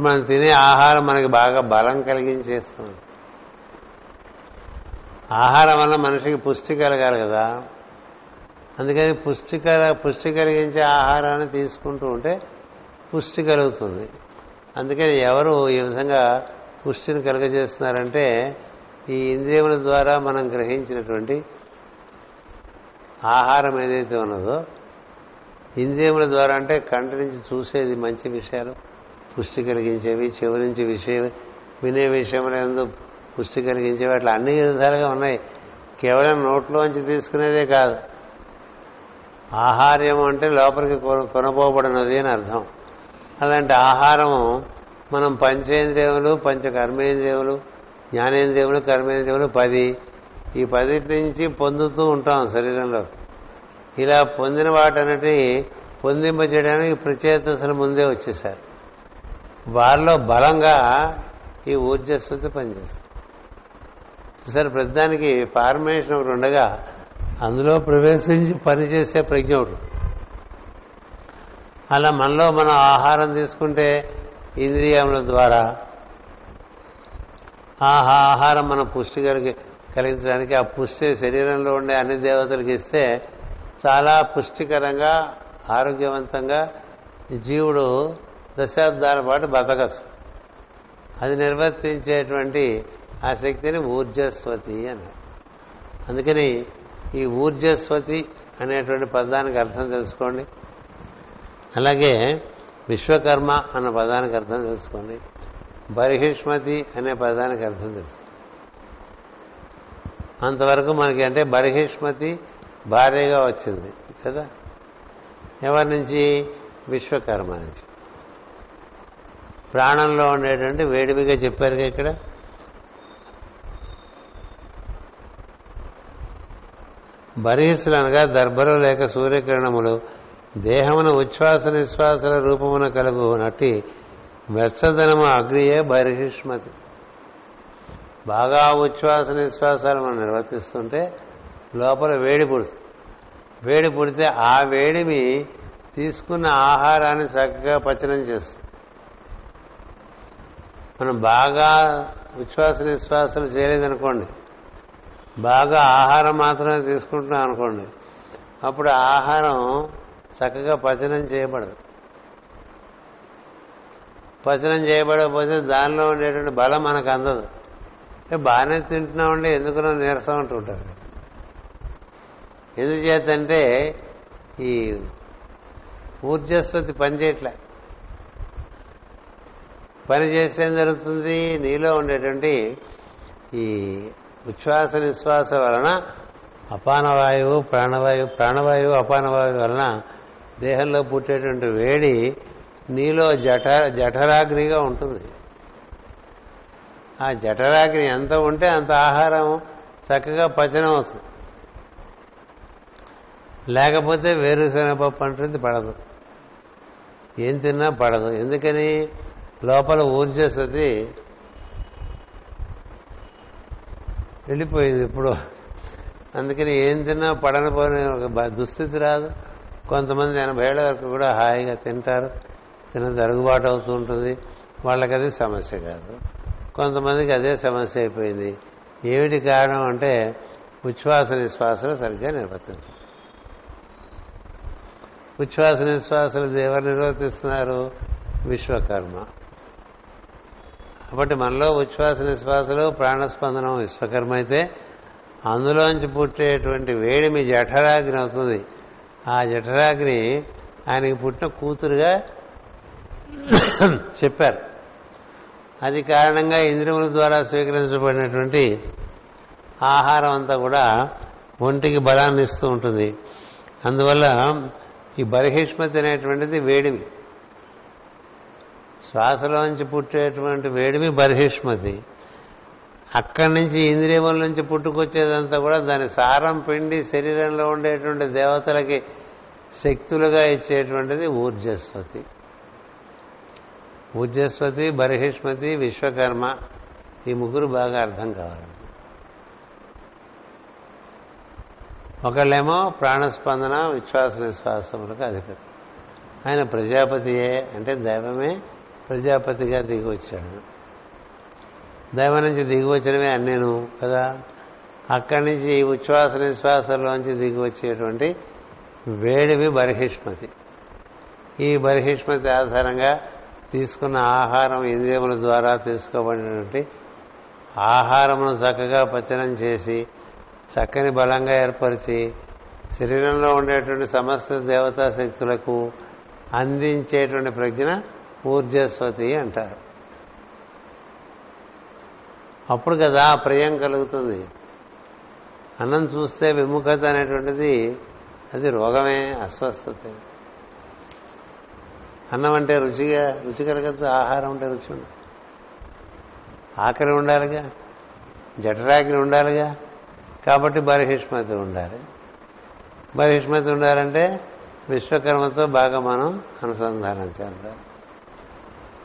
మనం తినే ఆహారం మనకి బాగా బలం కలిగించేస్తుంది. ఆహారం వల్ల మనిషికి పుష్టి కలగాలి కదా. అందుకని పుష్టి కల పుష్టి కలిగించే ఆహారాన్ని తీసుకుంటూ ఉంటే పుష్టి కలుగుతుంది. అందుకని ఎవరు ఈ విధంగా పుష్టిని కలుగజేస్తున్నారంటే ఈ ఇంద్రియముల ద్వారా మనం గ్రహించినటువంటి ఆహారం ఏదైతే ఉన్నదో ఇంద్రియముల ద్వారా అంటే కంటి నుంచి చూసేది మంచి విషయాలు పుష్టి కలిగించేవి చెవి నుంచి విషయం వినే విషయములందు పుష్టి కలిగించేవి అట్లా అన్ని విధాలుగా ఉన్నాయి. కేవలం నోట్లోంచి తీసుకునేదే కాదు. ఆహార్యం అంటే లోపలికి కొనబోబడినది అని అర్థం. అలాంటి ఆహారము మనం పంచేంద్రియములు పంచ కర్మేంద్రియములు జ్ఞానేంద్రియములు కర్మేంద్రియములు పది. ఈ పదిటి నుంచి పొందుతూ ఉంటాం శరీరంలో. ఇలా పొందిన వాటన్నిటి పొందింప చేయడానికి ప్రచేతసలు ముందే వచ్చేసారు వారిలో బలంగా ఈ ఊర్జస్వతి పనిచేస్తుంది. చూసారు ప్రతిదానికి ఫార్మేషన్ ఒకటి ఉండగా అందులో ప్రవేశించి పనిచేసే ప్రజ్ఞ ఒకటి అలా మనలో మనం ఆహారం తీసుకుంటే ఇంద్రియముల ద్వారా ఆహా ఆహారం మన పుష్టి కలిగి కలిగించడానికి ఆ పుష్టి శరీరంలో ఉండే అన్ని దేవతలకు ఇస్తే చాలా పుష్టికరంగా ఆరోగ్యవంతంగా జీవుడు దశాబ్దాల పాటు బతకచ్చు. అది నిర్వర్తించేటువంటి ఆ శక్తిని ఊర్జస్వతి అని. అందుకని ఈ ఊర్జస్వతి అనేటువంటి పదానికి అర్థం తెలుసుకోండి. అలాగే విశ్వకర్మ అన్న పదానికి అర్థం తెలుసుకోండి. బరిహిష్మతి అనే పదానికి అర్థం తెలుసు. అంతవరకు మనకి అంటే బరిహిష్మతి భార్యగా వచ్చింది కదా? ఎవరి నుంచి? విశ్వకర్మ నుంచి. ప్రాణంలో ఉండేటువంటి వేడివిగా చెప్పారుగా ఇక్కడ? బరీసులు అనగా దర్భలు లేక సూర్యకిరణములు దేహమున ఉచ్ఛ్వాస నిశ్వాసల రూపమున కలుగు నట్టి వెచ్చదనము అగ్నియే బర్హిష్మతి. బాగా ఉచ్ఛ్వాస నిశ్వాసాలు మనం నిర్వర్తిస్తుంటే లోపల వేడి పుడుతుంది వేడి పుడితే ఆ వేడిమి తీసుకున్న ఆహారాన్ని చక్కగా పచనం చేస్తుంది. మనం బాగా ఉచ్ఛ్వాస నిశ్వాసాలు చేయలేదనుకోండి. బాగా ఆహారం మాత్రమే తీసుకుంటున్నాం అనుకోండి. అప్పుడు ఆహారం చక్కగా పచనం చేయబడదు. పచనం చేయబడకపోతే దానిలో ఉండేటువంటి బలం మనకు అందదు. బాగానే తింటున్నామండి ఎందుకునో నీరసం అంటుంటారు ఎందుచేతంటే ఈ ఊర్జస్వతి పనిచేయట్లే. పని చేస్తే జరుగుతుంది? నీలో ఉండేటువంటి ఈ ఉచ్ఛ్వాస నిశ్వాస వలన అపానవాయువు ప్రాణవాయువు ప్రాణవాయువు అపానవాయువు వలన దేహంలో పుట్టేటువంటి వేడి నీలో జఠ జఠరాగ్నిగా ఉంటుంది. ఆ జఠరాగ్ని ఎంత ఉంటే అంత ఆహారం చక్కగా పచనం అవుతుంది. లేకపోతే వేరుశనగపప్పు అంటుంది పడదు. ఏం తిన్నా పడదు. ఎందుకని? లోపల ఊర్జస్వతి వెళ్ళిపోయింది ఇప్పుడు. అందుకని ఏం తిన్నా పడని ఒక దుస్థితి రాదు. కొంతమంది ఎనభై ఏళ్ళ వరకు కూడా హాయిగా తింటారు. తిన జరుగుబాటు అవుతూ ఉంటుంది. వాళ్ళకి అది సమస్య కాదు. కొంతమందికి అదే సమస్య అయిపోయింది. ఏమిటి కారణం అంటే ఉచ్ఛ్వాస నిశ్వాసలు సరిగ్గా నిర్వర్తించారు. ఉచ్ఛ్వాస నిశ్వాసలు ఎవరు నిర్వర్తిస్తున్నారు? విశ్వకర్మ. కాబట్టి మనలో ఉచ్ఛ్వాస నిశ్వాసలు ప్రాణస్పందనం విశ్వకర్మ అయితే అందులోంచి పుట్టేటువంటి వేడి మీ జఠరాగ్ని అవుతుంది. ఆ జఠరాగ్ని ఆయనకి పుట్టిన కూతురుగా [COUGHS] చెప్పారు. అది కారణంగా ఇంద్రియముల ద్వారా స్వీకరించబడినటువంటి ఆహారం అంతా కూడా ఒంటికి బలాన్ని ఇస్తూ ఉంటుంది. అందువల్ల ఈ బర్హిష్మతి అనేటువంటిది వేడిమి. శ్వాసలోంచి పుట్టేటువంటి వేడిమి బర్హిష్మతి అక్కడి నుంచి ఇంద్రియముల నుంచి పుట్టుకొచ్చేదంతా కూడా దాని సారం పిండి శరీరంలో ఉండేటువంటి దేవతలకి శక్తులుగా ఇచ్చేటువంటిది ఊర్జస్వతి. ఊర్జస్వతి బర్హిష్మతి విశ్వకర్మ ఈ ముగ్గురు బాగా అర్థం కావాలి. ఒకళ్ళేమో ప్రాణస్పందన విశ్వాస నిశ్వాసములకు అధిపతి. ఆయన ప్రజాపతియే అంటే దైవమే ప్రజాపతిగా దిగి వచ్చాడు దైవం నుంచి దిగి వచ్చినవే నేను కదా? అక్కడి నుంచి ఈ ఉచ్ఛ్వాస నిశ్వాసంలోంచి దిగి వచ్చేటువంటి వేడివి బర్హిష్మతి. ఈ బర్హిష్మతి ఆధారంగా తీసుకున్న ఆహారం ఇంద్రియముల ద్వారా తీసుకోబడినటువంటి ఆహారమును చక్కగా పచనం చేసి చక్కని బలంగా ఏర్పరిచి శరీరంలో ఉండేటువంటి సమస్త దేవతా శక్తులకు అందించేటువంటి ప్రజ్ఞ ఊర్జస్వతి అంటారు. అప్పుడు కదా ప్రియం కలుగుతుంది. అన్నం చూస్తే విముఖత అనేటువంటిది అది రోగమే అస్వస్థత. అన్నం అంటే రుచిగా రుచి కలగద్దు ఆహారం అంటే రుచి ఉండదు. ఆకలి ఉండాలిగా జఠరాకిని ఉండాలిగా కాబట్టి బర్హిష్మతి ఉండాలి. బర్హిష్మతి ఉండాలంటే విశ్వకర్మతో బాగా మనం అనుసంధానం చేద్దాం.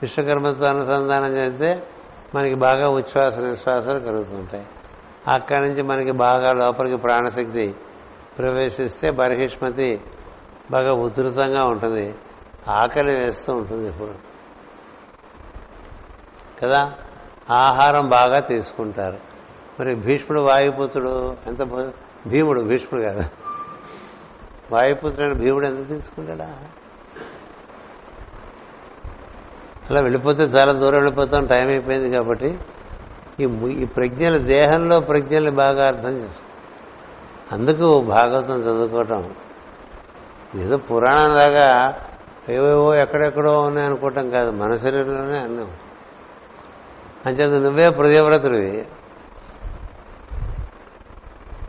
విశ్వకర్మతో అనుసంధానం చేస్తే మనకి బాగా ఉచ్ఛ్వాస నిశ్వాసాలు కలుగుతుంటాయి. అక్కడి నుంచి మనకి బాగా లోపలికి ప్రాణశక్తి ప్రవేశిస్తే బర్హిష్మతి బాగా ఉధృతంగా ఉంటుంది. ఆకలి వేస్తూ ఉంటుంది ఇప్పుడు. కదా? ఆహారం బాగా తీసుకుంటారు. మరి భీష్ముడు వాయుపుత్రుడు ఎంత భీముడు భీష్ముడు కాదు. వాయుపుత్రుడు భీముడు ఎంత తీసుకుంటాడా? అలా వెళ్ళిపోతే చాలా దూరం వెళ్ళిపోతాం టైం అయిపోయింది కాబట్టి ఈ ఈ ప్రజ్ఞలు దేహంలో ప్రజ్ఞలు బాగా అర్థం చేసుకో. అందుకు భాగవతం చదువుకోవటం. ఏదో పురాణంలాగా ఏవేవో ఎక్కడెక్కడో ఉన్నాయి అనుకోవటం కాదు మన శరీరంలోనే అన్నాం. అంచేత నువ్వే ప్రజవ్రతుడివి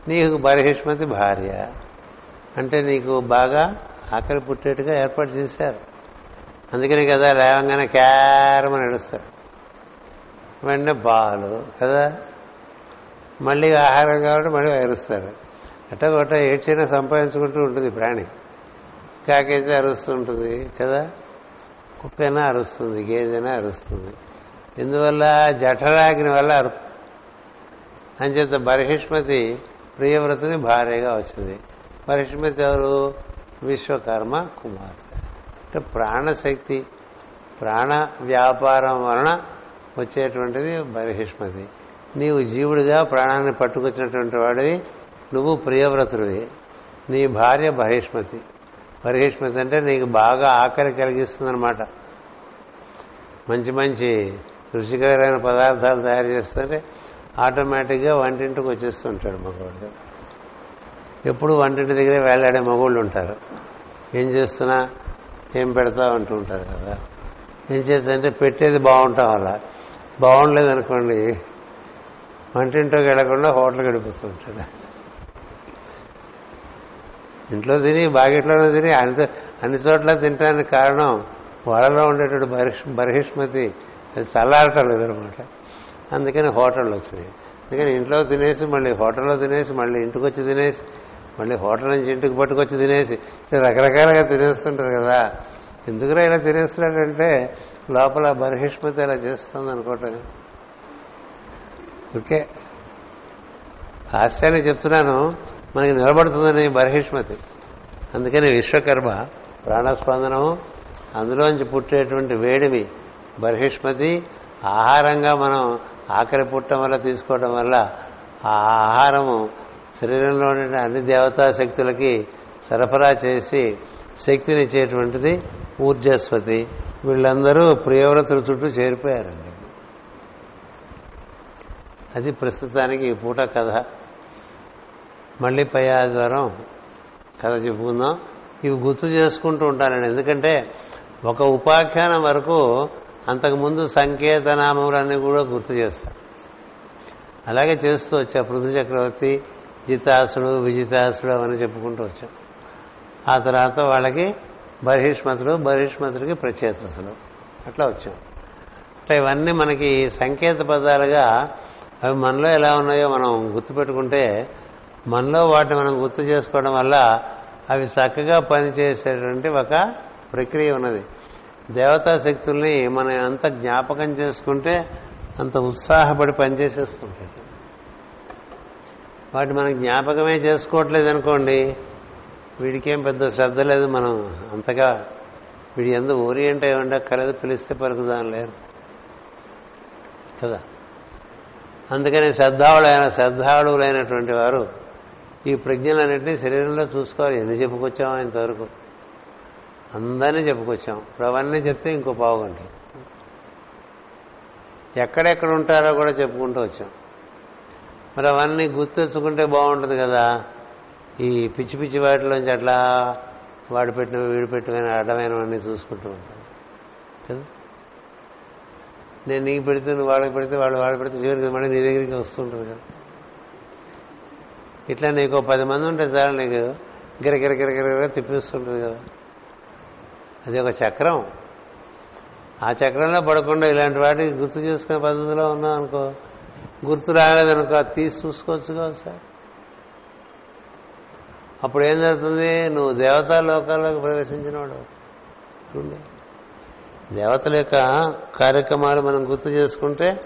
నీకు బర్హిష్మతి భార్య. అంటే నీకు బాగా ఆకలి పుట్టేట్టుగా ఏర్పాటు చేశారు. అందుకని కదా లేవంగానే క్యారమని నడుస్తారు వెంటనే పాలు కదా? మళ్ళీ ఆహారం కాబట్టి మళ్ళీ అరుస్తారు. అట్ట కొట్ట ఏడ్చైనా సంపాదించుకుంటూ ఉంటుంది ప్రాణి. కాకైతే అరుస్తూ ఉంటుంది కదా? కుక్కైనా అరుస్తుంది గేదైనా అరుస్తుంది. ఇందువల్ల జఠరాగ్ని వల్ల అరు అంచేత బర్హిష్మతి ప్రియవ్రతని భార్యగా వచ్చింది. పరిష్మితి ఎవరు? విశ్వకర్మ కుమార్తె అంటే ప్రాణశక్తి ప్రాణ వ్యాపారం వలన వచ్చేటువంటిది బహిష్మతి నీవు జీవుడిగా ప్రాణాన్ని పట్టుకొచ్చినటువంటి వాడివి నువ్వు ప్రియవ్రతుడివి. నీ భార్య బహిష్మతి బహిష్మతి అంటే నీకు బాగా ఆకలి కలిగిస్తుందన్నమాట. మంచి మంచి రుచికరమైన పదార్థాలు తయారు చేస్తుంటే ఆటోమేటిక్గా వంటింటికి వచ్చేస్తుంటాడు మగవాడు. ఎప్పుడు వంటింటి దగ్గరే వేలాడే మగవాళ్ళు ఉంటారు. ఏం చేస్తున్నా? ఏం పెడతా అంటూ ఉంటారు కదా. ఏం చేద్దంటే పెట్టేది బాగుంటాం అలా. బాగుండలేదు అనుకోండి. వంటింట్లోకి వెళ్ళకుండా హోటల్కి గడిపిస్తూ ఉంటాడు. ఇంట్లో తిని బాగిట్లోనే తిని అన్ని అన్ని చోట్ల తినడానికి కారణం వాళ్ళలో ఉండేటువంటి బహిష్ బహిష్మతి అది చల్లారటం లేదనమాట. అందుకని హోటళ్ళు వచ్చినాయి. అందుకని ఇంట్లో తినేసి మళ్ళీ హోటల్లో తినేసి మళ్ళీ ఇంటికి వచ్చి తినేసి మళ్ళీ హోటల్ నుంచి ఇంటికి పట్టుకొచ్చి తినేసి రకరకాలుగా తినేస్తుంటారు కదా. ఎందుకురా ఇలా తినేస్తున్నాడంటే లోపల బర్హిష్మతి ఇలా చేస్తుంది అనుకోవటం ఓకే. హాస్యాన్ని చెప్తున్నాను మనకి నిలబడుతుందని బర్హిష్మతి అందుకని విశ్వకర్మ ప్రాణస్పందనము అందులోంచి పుట్టేటువంటి వేడిమి బర్హిష్మతి ఆహారంగా మనం ఆకలి పుట్టడం వల్ల తీసుకోవడం వల్ల ఆ ఆహారము శరీరంలో ఉండే అన్ని దేవతా శక్తులకి సరఫరా చేసి శక్తినిచ్చేటువంటిది ఊర్జస్వతి. వీళ్ళందరూ ప్రియవ్రతుల చుట్టూ చేరిపోయారండి. అది ప్రస్తుతానికి ఈ పూట కథ. మళ్ళీ పై ఆదివారం కథ చెప్పుకుందాం. ఇవి గుర్తు చేసుకుంటూ ఉంటానండి. ఎందుకంటే ఒక ఉపాఖ్యానం వరకు అంతకుముందు సంకేతనామములన్నీ కూడా గుర్తు చేస్తారు అలాగే చేస్తూ వచ్చా. పృథు చక్రవర్తి జితాసుడు విజితాసుడు అవన్నీ చెప్పుకుంటూ వచ్చాం. ఆ తర్వాత వాళ్ళకి బహిష్మతుడు బహిష్మతుడికి ప్రచేతసుడు. అట్లా వచ్చాం. అట్లా ఇవన్నీ మనకి సంకేత పదాలుగా అవి మనలో ఎలా ఉన్నాయో మనం గుర్తుపెట్టుకుంటే మనలో వాటిని మనం గుర్తు చేసుకోవడం వల్ల అవి చక్కగా పనిచేసేటువంటి ఒక ప్రక్రియ ఉన్నది. దేవతా శక్తుల్ని మనం ఎంత జ్ఞాపకం చేసుకుంటే అంత ఉత్సాహపడి పనిచేసేస్తుంటాయి. వాటి మనం జ్ఞాపకమే చేసుకోవట్లేదు అనుకోండి వీడికేం పెద్ద శ్రద్ధ లేదు మనం అంతగా వీడి ఎందుకు ఓరియంట్ అయి ఉండక్కర్లేదు పిలిస్తే పలుకుదాం లేరు. కదా? అందుకని శ్రద్ధావులైన శ్రద్ధాళువులైనటువంటి వారు ఈ ప్రజ్ఞలన్నింటినీ శరీరంలో చూసుకోవాలి. ఎన్ని చెప్పుకొచ్చామో ఇంతవరకు? అందరినీ చెప్పుకొచ్చాం. ఇప్పుడు అవన్నీ చెప్తే ఇంకో పావుగంట ఎక్కడెక్కడ ఉంటారో కూడా చెప్పుకుంటూ వచ్చాం. మరి అవన్నీ గుర్తెచ్చుకుంటే బాగుంటుంది కదా. ఈ పిచ్చి పిచ్చి వాటిలోంచి అట్లా వాడు పెట్టిన వీడు పెట్టిన అడ్డమైనవన్నీ చూసుకుంటూ ఉంటాను కదా? నేను నీకు పెడితే నువ్వు వాడికి పెడితే వాడు వాడు పెడితే చివరికి మళ్ళీ నీ దగ్గరికి వస్తుంటుంది కదా. ఇట్లా నీకు పది మంది ఉంటే చాలు నీకు గిరగిరగిరగిరగిర తిప్పిస్తుంటుంది కదా. అది ఒక చక్రం. ఆ చక్రంలో పడకుండా ఇలాంటి వాటికి గుర్తు చేసుకునే పద్ధతిలో ఉన్నాం అనుకో. గుర్తు రాలేదనుకో అది తీసి చూసుకోవచ్చుగా సార్ అప్పుడు ఏం జరుగుతుంది? నువ్వు దేవతా లోకాల్లోకి ప్రవేశించినవాడు. దేవతల యొక్క కార్యక్రమాలు మనం గుర్తు చేసుకుంటే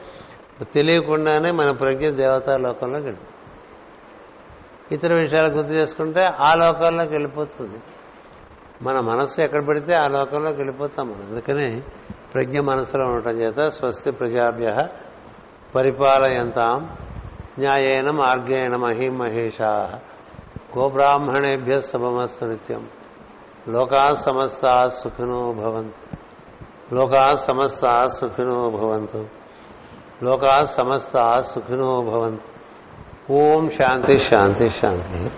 తెలియకుండానే మన ప్రజ్ఞ దేవతా లోకంలోకి వెళ్ళి ఇతర విషయాలు గుర్తు చేసుకుంటే ఆ లోకాల్లోకి వెళ్ళిపోతుంది. మన మనస్సు ఎక్కడ పెడితే ఆ లోకంలోకి వెళ్ళిపోతాం మనం. అందుకని ప్రజ్ఞ మనసులో ఉండటం చేత స్వస్తి ప్రజాభ్య పరిపాలయంతాం. న్యాయేన మార్గేణ మహిం మహేషా గోబ్రాహ్మణేభ్య శుభమస్తు నిత్యం. లోకా సమస్త సుఖినో భవంతు. లోకా సమస్త సుఖినో భవంతు. లోకా సమస్త సుఖినో భవంతు. ఓం శాంతి శాంతి శాంతి.